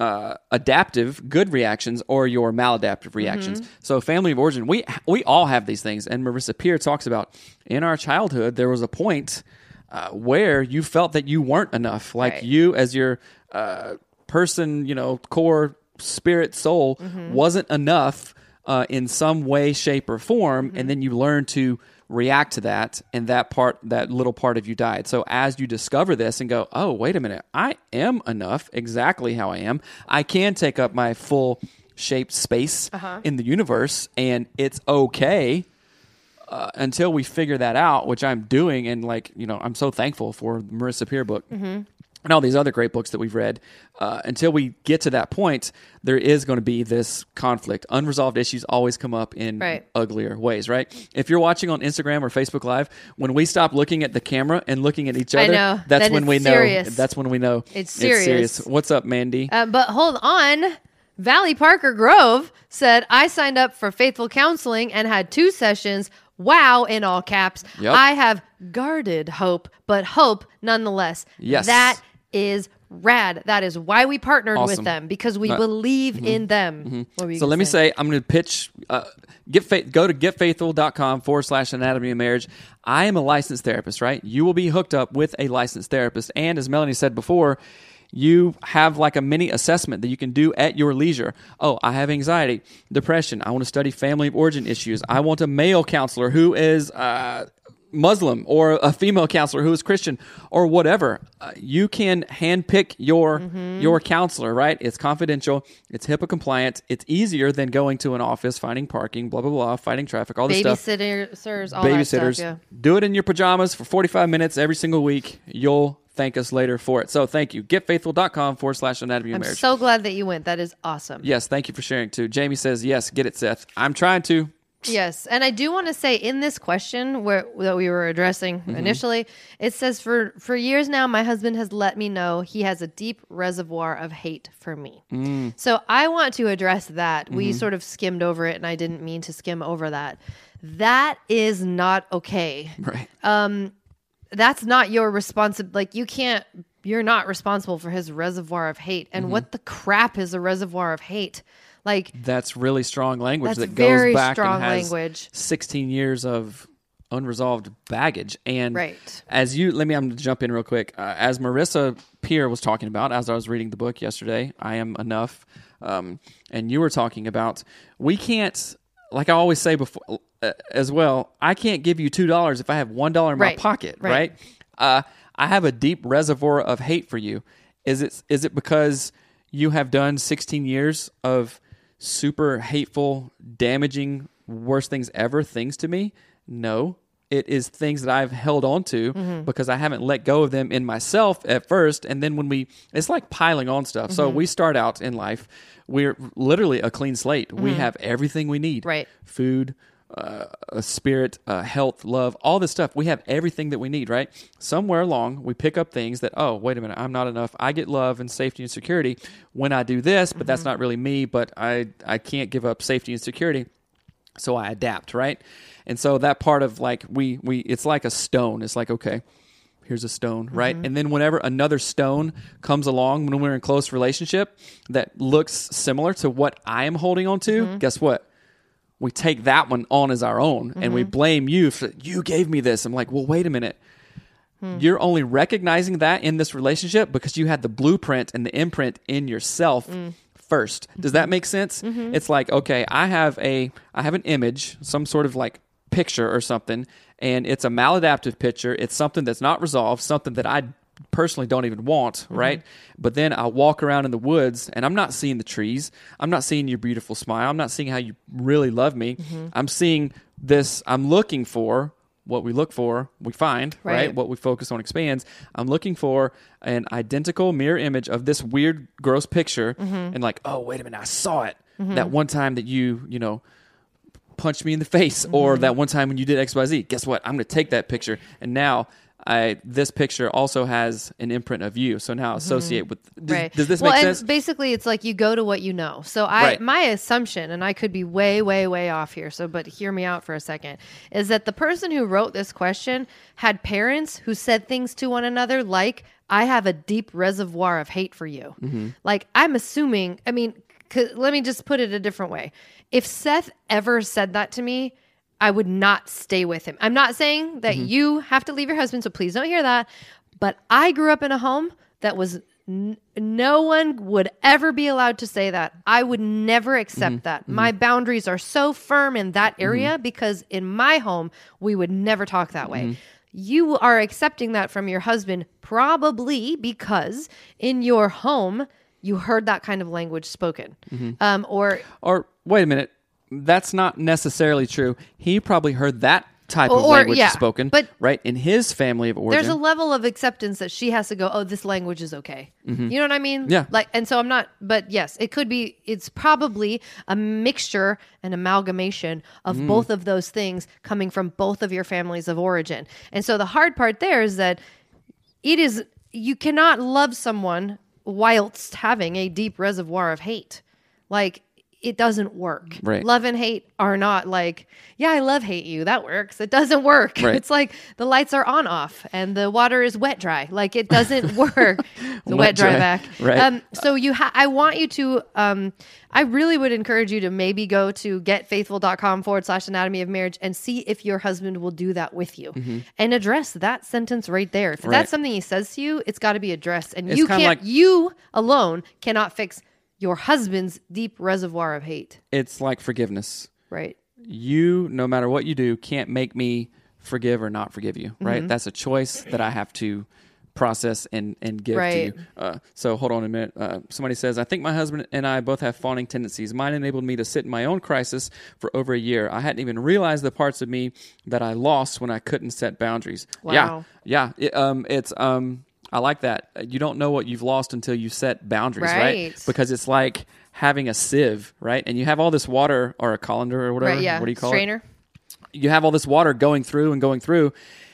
uh, adaptive good reactions or your maladaptive reactions. Mm-hmm. So family of origin, we we all have these things, and Marissa Peer talks about in our childhood there was a point uh, where you felt that you weren't enough, like Right. you as your uh, person, you know, core spirit soul Mm-hmm. wasn't enough uh, in some way, shape, or form, Mm-hmm. and then you learn to react to that, and that part, that little part of you died. So as you discover this and go, oh, wait a minute, I am enough, exactly how I am. I can take up my full shaped space Uh-huh. in the universe, and it's okay. Uh, until we figure that out, which I'm doing, and like you know, I'm so thankful for Marissa Peer book Mm-hmm. And all these other great books that we've read. Uh, until we get to that point, there is going to be this conflict. Unresolved issues always come up in Right. uglier ways, right? If you're watching on Instagram or Facebook Live, when we stop looking at the camera and looking at each other, know. that's when we serious. know. That's when we know It's serious. What's up, Mandy? Uh, but hold on. Valley Parker Grove said, I signed up for Faithful Counseling and had two sessions. Wow, in all caps. Yep. I have guarded hope, but hope nonetheless. Yes. That is rad. That is why we partnered with them because we No- believe in them. You So let me say, I'm going to pitch. Uh, get faith, go to getfaithful.com forward slash anatomy of marriage. I am a licensed therapist, right? You will be hooked up with a licensed therapist, and as Melanie said before, you have like a mini assessment that you can do at your leisure. Oh, I have anxiety, depression. I want to study family of origin issues. I want a male counselor who is uh, Muslim or a female counselor who is Christian or whatever. Uh, you can handpick your your counselor, right? It's confidential. It's HIPAA compliant. It's easier than going to an office, finding parking, blah blah blah, fighting traffic, all this stuff. Babysitters, all Babysitters. That stuff, yeah. Do it in your pajamas for 45 minutes every single week. You'll thank us later for it. So thank you. Getfaithful.com forward slash anatomy of I'm marriage. so glad that you went. That is awesome. yes, thank you for sharing too. Jamie says, yes, get it, Seth. I'm trying to. Yes, and I do want to say in this question where that we were addressing Mm-hmm. initially, it says for for years now my husband has let me know he has a deep reservoir of hate for me. Mm. So I want to address that. We Mm-hmm. sort of skimmed over it and I didn't mean to skim over that. That is not okay. Right. Um that's not your responsibility. Like you can't you're not responsible for his reservoir of hate. Mm-hmm. And what the crap is a reservoir of hate? Like That's really strong language That's that very goes back strong and has language. 16 years of unresolved baggage. And Right. as you, let me, I'm going to jump in real quick. Uh, as Marissa Peer was talking about, as I was reading the book yesterday, I Am Enough, um, and you were talking about, we can't, like I always say before, uh, as well, I can't give you $2 if I have $1 in my pocket, Right. right? Uh, I have a deep reservoir of hate for you. Is it is it because you have done 16 years of super hateful, damaging, worst things ever things to me? No. It is things that I've held on to mm-hmm. because I haven't let go of them in myself at first. And then when we, it's like piling on stuff. So mm-hmm. we start out in life, we're literally a clean slate. We mm-hmm. have everything we need Right. food, uh, a spirit, uh, health, love, all this stuff. We have everything that we need, right? Somewhere along, we pick up things that, oh, wait a minute, I'm not enough. I get love and safety and security when I do this, but that's not really me. But I, I can't give up safety and security, so I adapt, right? And so that part of like we, we, it's like a stone. It's like okay, here's a stone, right? And then whenever another stone comes along when we're in close relationship that looks similar to what I am holding on to, guess what? We take that one on as our own and we mm-hmm. blame you for you gave me this. I'm like, well, wait a minute. Hmm. You're only recognizing that in this relationship because you had the blueprint and the imprint in yourself mm. first. Does that make sense? Mm-hmm. It's like, okay, I have a I have an image, some sort of like picture or something, and it's a maladaptive picture. It's something that's not resolved, something that I personally don't even want, mm-hmm. right? But then I walk around in the woods and I'm not seeing the trees. I'm not seeing your beautiful smile. I'm not seeing how you really love me. Mm-hmm. I'm seeing this I'm looking for what we look for, we find, right? Right. What we focus on expands. I'm looking for an identical mirror image of this weird, gross picture, mm-hmm. and like, oh, wait a minute, I saw it that one time that you, you know, punched me in the face, Mm-hmm. or that one time when you did X, Y, Z. Guess what? I'm going to take that picture, and now. I, this picture also has an imprint of you, so now associate with. Does, Mm-hmm. right. does this well, make and sense? basically, it's like you go to what you know. So I, Right. my assumption, and I could be way, way, way off here. So, but hear me out for a second, is that the person who wrote this question had parents who said things to one another like, "I have a deep reservoir of hate for you." Mm-hmm. Like I'm assuming. I mean, let me just put it a different way. If Seth ever said that to me. I would not stay with him. I'm not saying that Mm-hmm. you have to leave your husband, so please don't hear that. But I grew up in a home that was n- no one would ever be allowed to say that. I would never accept Mm-hmm. that. My boundaries are so firm in that area because in my home, we would never talk that way. Mm-hmm. You are accepting that from your husband probably because in your home, you heard that kind of language spoken. Mm-hmm. Um, or or wait a minute, that's not necessarily true. He probably heard that type of Or- or- language yeah, spoken, but- right in his family of origin. there's a level of acceptance that she has to go, oh, this language is okay. You know what I mean? Mm-hmm. Yeah. Like, and so I'm not, but yes, it could be, it's probably a mixture, an amalgamation of Mm. both of those things coming from both of your families of origin. And so the hard part there is that it is, you cannot love someone whilst having a deep reservoir of hate. Like, it doesn't work. Right. Love and hate are not like, yeah, I love hate you. That works. It doesn't work. Right. (laughs) It's like the lights are on off and the water is wet dry. Like it doesn't (laughs) work. the Wet wet dry dry. back. (laughs) Right. Um, so you ha- I want you to um I really would encourage you to maybe go to getfaithful.com forward slash anatomy of marriage and see if your husband will do that with you and address that sentence right there. If Mm-hmm. Right. that's something he says to you, it's got to be addressed. And It's you can't, like- you alone cannot fix your husband's deep reservoir of hate. It's like forgiveness. Right. You, no matter what you do, can't make me forgive or not forgive you. Right? Mm-hmm. That's a choice that I have to process and and give Right. to you. Uh, so hold on a minute. Uh, somebody says, I think my husband and I both have fawning tendencies. Mine enabled me to sit in my own crisis for over a year. I hadn't even realized the parts of me that I lost when I couldn't set boundaries. Yeah, yeah. It, um, it's um, I like that. You don't know what you've lost until you set boundaries, right? Right. Because it's like having a sieve, right? And you have all this water or a colander or whatever. Right. Yeah. What do you call it? Strainer. you have all this water going through and going through,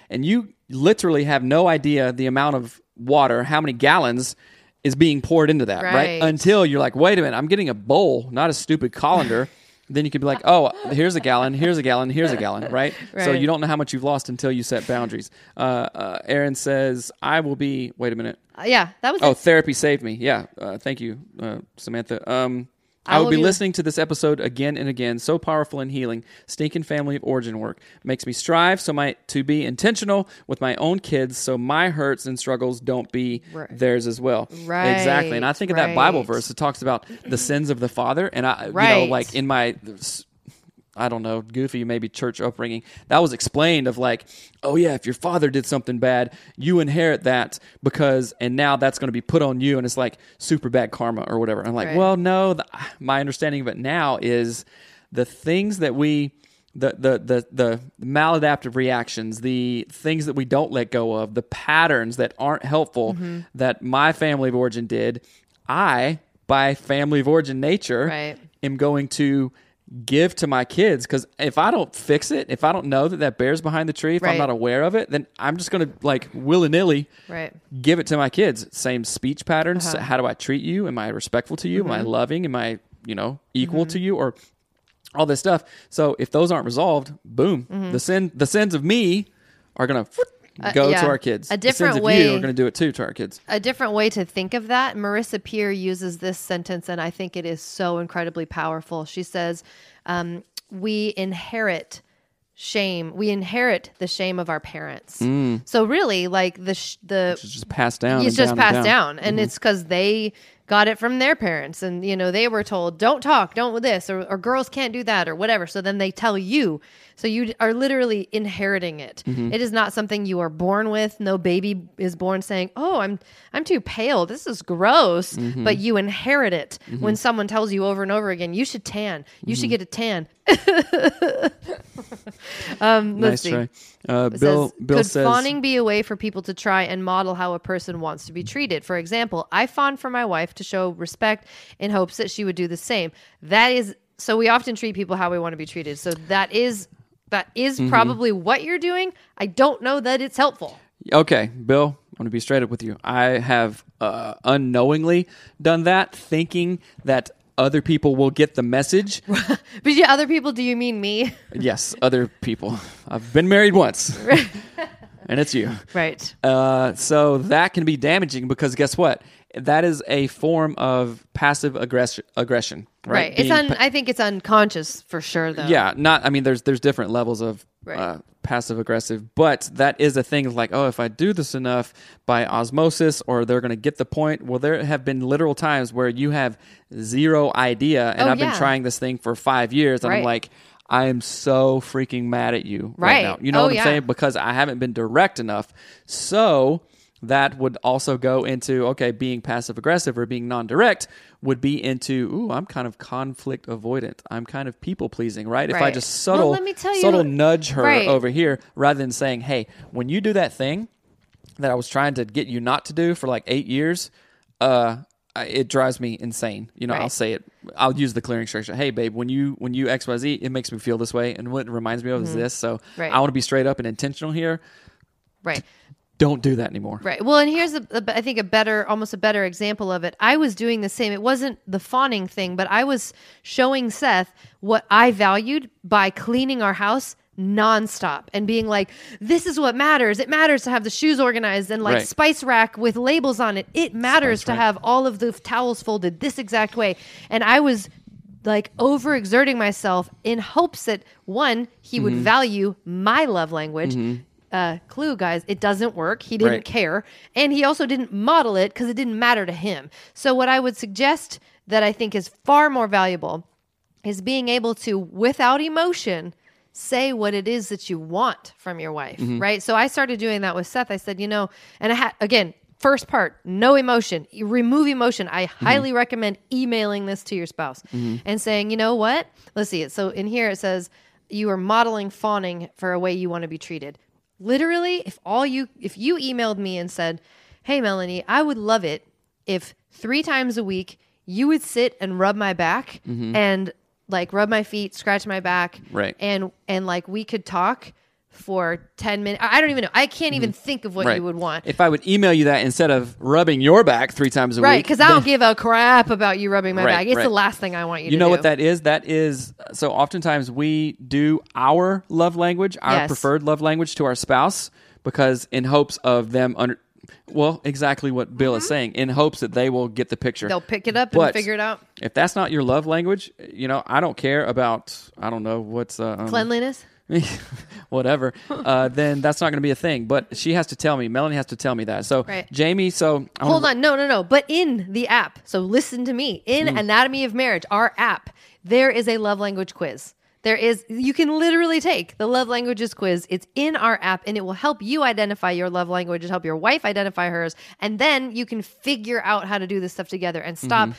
and you literally have no idea the amount of water, how many gallons is being poured into that, right? Right. Until you're like, wait a minute, I'm getting a bowl, not a stupid colander. (laughs) then you could be like, oh, here's a gallon, here's a gallon, here's a gallon, (laughs) right? So you don't know how much you've lost until you set boundaries. Uh, uh, Aaron says, I will be, wait a minute. Uh, yeah. That was Oh, it. therapy saved me. Yeah. Uh, thank you, uh, Samantha. Um, I, I will will be be- listening to this episode again and again. So powerful and healing. Stinking family of origin work makes me strive so my to be intentional with my own kids, so my hurts and struggles don't be Right. theirs as well. Right, Exactly. And I think of that Bible verse that talks about the sins of the father, and I, you know, like in my I don't know, goofy maybe church upbringing. That was explained of like, oh yeah, if your father did something bad, you inherit that because, and now that's going to be put on you, and it's like super bad karma or whatever. I'm like, Right. well, no. The, my understanding of it now is the things that we, the the the the maladaptive reactions, the things that we don't let go of, the patterns that aren't helpful Mm-hmm. that my family of origin did, I by family of origin nature Right. am going to give to my kids because if I don't fix it, if I don't know that that bear's behind the tree, if I'm not aware of it, then I'm just going to like willy nilly Right. give it to my kids. Same speech patterns. Uh-huh. How do I treat you? Am I respectful to you? Am Mm-hmm. I loving? Am I, you know, equal to you? Or all this stuff. So if those aren't resolved, boom, the sin, the sins of me are going to go Mm-hmm. Uh, yeah. to our kids. A the different of way- you are going to do it too to our kids. a different way to think of that. Marissa Peer uses this sentence, and I think it is so incredibly powerful. She says, um, "We inherit." Shame. We inherit the shame of our parents. So really, like the sh- the It's just passed down. it's just down and passed down. down, and it's because they got it from their parents, and you know they were told, "Don't talk, don't this," or, or "Girls can't do that," or whatever. So then they tell you, so you are literally inheriting it. Mm-hmm. It is not something you are born with. No baby is born saying, "Oh, I'm I'm too pale. This is gross," Mm-hmm. but you inherit it when someone tells you over and over again, "You should tan. You Mm-hmm. should get a tan." (laughs) um, let's Nice see. try. Uh, Bill says, Bill could says fawning be a way for people to try and model how a person wants to be treated? For example, I fawn for my wife to show respect in hopes that she would do the same. That is so we often treat people how we want to be treated. So that is that is Mm-hmm. probably what you're doing. I don't know that it's helpful. Okay, Bill, I'm going to be straight up with you. I have uh, unknowingly done that, thinking that other people will get the message. (laughs) But yeah, other people, do you mean me? (laughs) yes, other people. I've been married once, (laughs) and it's you. right. Uh, so that can be damaging because guess what? That is a form of passive aggression. Aggression, right? Right. It's un- I think it's unconscious for sure though. yeah, not. I mean, there's there's different levels of Right. uh, passive aggressive, but that is a thing. Of like, oh, if I do this enough by osmosis, or they're going to get the point. Well, there have been literal times where you have zero idea, and Oh, I've been trying this thing for five years, and I'm like. I am so freaking mad at you right, Right. now. You know Oh, what I'm yeah. saying? Because I haven't been direct enough. So that would also go into okay, being passive aggressive or being non-direct would be into ooh, I'm kind of conflict avoidant. I'm kind of people pleasing, right? If I Right. just Well, subtle let me tell you- subtle nudge her Right. over here rather than saying, "Hey, when you do that thing that I was trying to get you not to do for like 8 years, uh it drives me insane. You know, I'll say it. I'll use the clearing structure. Hey, babe, when you when you X Y Z, it makes me feel this way, and what it reminds me of is this. So Mm-hmm. Right. I want to be straight up and intentional here. Right. Don't do that anymore. Right. Well, and here's a, a, I think a better, almost a better example of it. I was doing the same. It wasn't the fawning thing, but I was showing Seth what I valued by cleaning our house nonstop and being like, this is what matters. It matters to have the shoes organized and like Right. spice rack with labels on it. It matters Spice to rack. have all of the towels folded this exact way. And I was like overexerting myself in hopes that one, he Mm-hmm. would value my love language. Uh, clue, guys, it doesn't work. He didn't Right. care. And he also didn't model it because it didn't matter to him. So, what I would suggest that I think is far more valuable is being able to, without emotion, say what it is that you want from your wife, Mm-hmm. right? So I started doing that with Seth. I said, you know, and I had, again, first part, no emotion, You remove emotion. I Mm-hmm. highly recommend emailing this to your spouse and saying, you know what? Let's see it. So in here it says, you are modeling fawning for a way you want to be treated. Literally, if all you, if you emailed me and said, hey, Melanie, I would love it if three times a week you would sit and rub my back mm-hmm. and like rub my feet, scratch my back, Right. and and like we could talk for ten minutes. I don't even know. I can't even think of what Mm-hmm. Right. you would want. If I would email you that instead of rubbing your back three times a week. Right, week, because I don't give a crap about you rubbing my Right, back. It's right. the last thing I want you, you to know do. what that is? That is so oftentimes we do our love language, our Yes. preferred love language to our spouse because in hopes of them under well, exactly what Bill is saying, in hopes that they will get the picture. Mm-hmm. They'll pick it up But and figure it out. If that's not your love language, you know, I don't care about I don't know what's uh, um, Cleanliness. (laughs) whatever, uh, then that's not going to be a thing. But she has to tell me. Melanie has to tell me that. So, Right. Jamie, so I Hold wanna- on, no, no, no. But in the app, so listen to me. In Mm. Anatomy of Marriage, our app, there is a love language quiz. There is, you can literally take the love languages quiz. It's in our app and it will help you identify your love language and help your wife identify hers. And then you can figure out how to do this stuff together and stop Mm-hmm.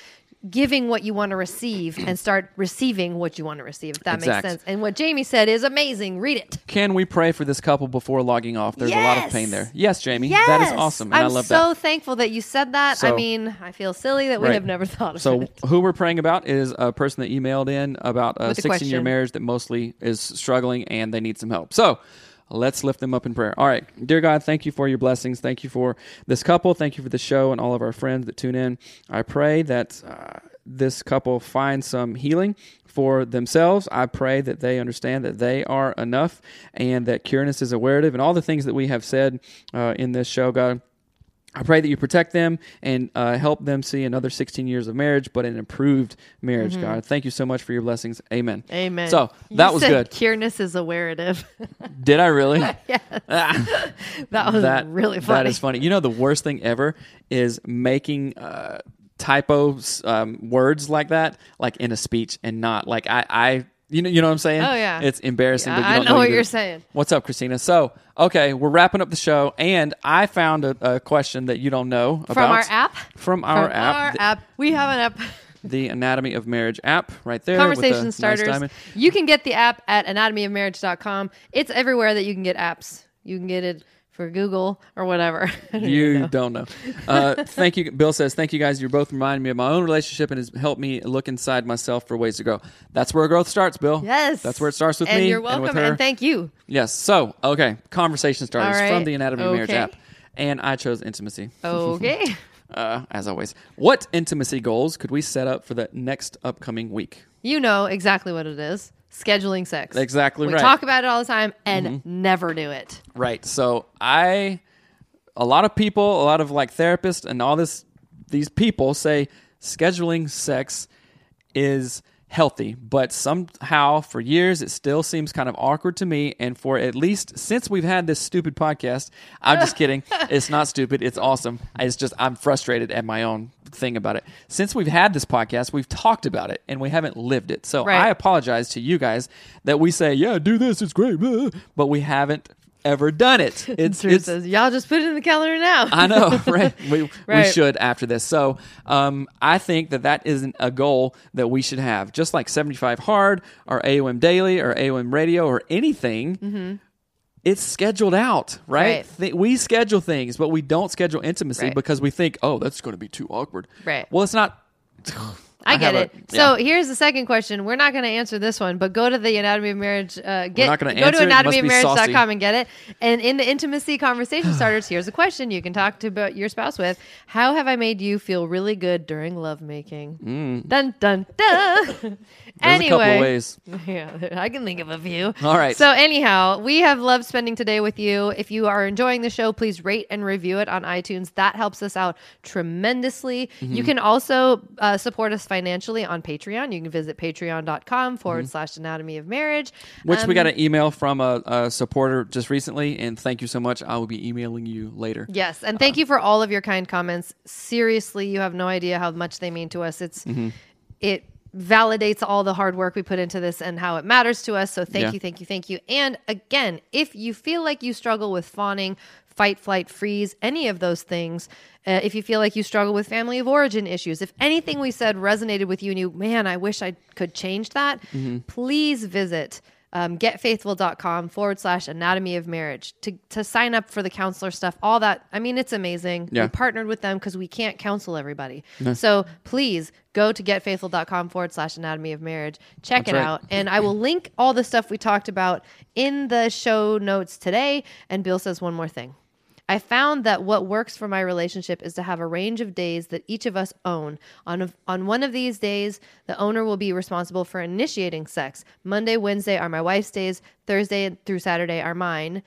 Giving what you want to receive and start receiving what you want to receive, if that Exact. makes sense. And what Jamie said is amazing. Read it. Can we pray for this couple before logging off? There's a lot of pain there. Yes, Jamie. Yes. That is awesome. And I'm I love so that. thankful that you said that. I mean, I feel silly that we Right. have never thought of So, it. who we're praying about is a person that emailed in about a With a 16 year question. marriage that mostly is struggling and they need some help. So, let's lift them up in prayer. All right. Dear God, thank you for your blessings. Thank you for this couple. Thank you for the show and all of our friends that tune in. I pray that uh, this couple find some healing for themselves. I pray that they understand that they are enough and that cureness is awarative and all the things that we have said uh, in this show, God. I pray that you protect them and uh, help them see another 16 years of marriage, but an improved marriage, God. Thank you so much for your blessings. Amen. Mm-hmm. Amen. So You that was said good. Cureness is awarative. (laughs) Did I really? (laughs) (laughs) that was that really funny. That is funny. You know, the worst thing ever is making uh, typos um, words like that, like in a speech, and not like I. I you know, you know what I'm saying? Oh, yeah. it's embarrassing. Yeah, but I don't know what you you're saying. What's up, Christina? So, okay, we're wrapping up the show, and I found a, a question that you don't know about From our app? From our From app. Our the- app. We have an app. the Anatomy of Marriage app right there. Conversation nice starters. diamond. you can get the app at anatomyofmarriage.com. It's everywhere that you can get apps. You can get it for Google or whatever. (laughs) You know. don't know. Uh, thank you. Bill says, Thank you guys. You're both reminding me of my own relationship and has helped me look inside myself for ways to grow. That's where growth starts, Bill. Yes. That's where it starts with and me. You're welcome. And And, thank you. yes. So, okay. Conversation starters right. from the Anatomy of Marriage app. And I chose intimacy. (laughs) Okay. (laughs) Uh, as always. What intimacy goals could we set up for the next upcoming week? you know exactly what it is. Scheduling sex. Exactly we right. Mm-hmm. talk about it all the time and never do it. Right. So I, a lot of people, a lot of like therapists and all this, these people say scheduling sex is healthy, but somehow for years it still seems kind of awkward to me. And for at least since we've had this stupid podcast, I'm just kidding. (laughs) It's not stupid. It's awesome. It's just I'm frustrated at my own thing about it. Since we've had this podcast, we've talked about it and we haven't lived it. So Right. I apologize to you guys that we say, yeah, do this, it's great, but we haven't ever done it. (laughs) It's it's says, y'all just put it in the calendar now. I know, (laughs) right? We, we should after this. So um, I think that that isn't a goal that we should have. Just like 75 Hard or AOM Daily or AOM Radio or anything, it's scheduled out, right? Mm-hmm. Right. Th- we schedule things, but we don't schedule intimacy Right. because we think, oh, that's going to be too awkward. Right. Well, it's not. I get have a- it. yeah. So here's the second question. We're not going to answer this one, but go to the Anatomy of Marriage. Uh, get go answer to it. It anatomyofmarriage.com and get it. And in the intimacy conversation starters, here's a question you can talk to about your spouse with. How have I made you feel really good during lovemaking? Dun dun dun. Mm. There's anyway, a couple ways. Yeah, I can think of a few. All right. So anyhow, we have loved spending today with you. If you are enjoying the show, please rate and review it on iTunes. That helps us out tremendously. Mm-hmm. You can also uh, support us financially on Patreon. You can visit patreon.com forward Mm-hmm. slash anatomy of marriage. Which we Um, got an email from a, a supporter just recently, and thank you so much. I will be emailing you later. Yes, and thank you for all of your kind comments. Seriously, you have no idea how much they mean to us. It's Mm-hmm. it validates all the hard work we put into this and how it matters to us. So thank Yeah. you, thank you, thank you. And again, if you feel like you struggle with fawning, fight, flight, freeze, any of those things, uh, if you feel like you struggle with family of origin issues, if anything we said resonated with you and you, man, I wish I could change that, Mm-hmm. please visit um, getfaithful.com forward slash anatomy of marriage to, to sign up for the counselor stuff, all that. I mean, it's amazing. Yeah. We partnered with them because we can't counsel everybody. So please go to getfaithful.com forward slash anatomy of marriage. Check That's it right. out. And I will link all the stuff we talked about in the show notes today. And Bill says one more thing. I found that what works for my relationship is to have a range of days that each of us own. On, a, on one of these days, the owner will be responsible for initiating sex. Monday, Wednesday are my wife's days, Thursday through Saturday are mine.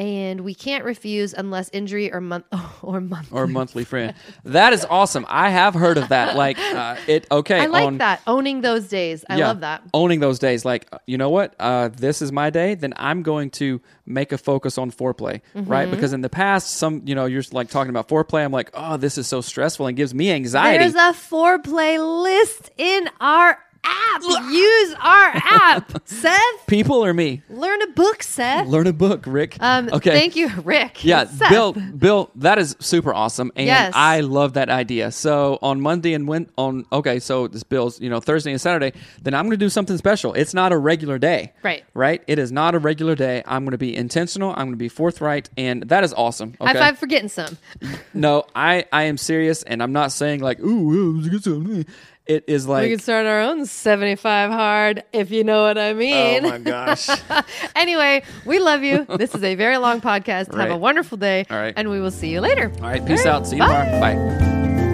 And we can't refuse unless injury or month (laughs) or month. Or monthly friend. That is awesome. I have heard of that. Like (laughs) uh, it. Okay. I like on- that. Owning those days. I yeah, love that. Owning those days, like uh, you know what, uh, this is my day. Then I'm going to make a focus on foreplay, Mm-hmm. right? Because in the past, some you know you're like talking about foreplay. I'm like, oh, this is so stressful and gives me anxiety. There's a foreplay list in our app. Use our app, (laughs) Seth. People or me? Learn a book, Seth. Learn a book, Rick. Um, okay. Thank you, Rick. Yeah, (laughs) Seth. Bill. Bill, that is super awesome, and Yes. I love that idea. So on Monday and when on okay, so this Bill's you know Thursday and Saturday, then I'm going to do something special. It's not a regular day, Right. Right. It is not a regular day. I'm going to be intentional. I'm going to be forthright, and that is awesome. Okay. High five for getting some. No, I I am serious, and I'm not saying like ooh, some. It is like we can start our own 75 hard, if you know what I mean. oh my gosh. (laughs) anyway, we love you. This is a very long podcast. Have a wonderful day. All right. And we will see you later. All right, peace All right, out. See you bye. tomorrow. Bye.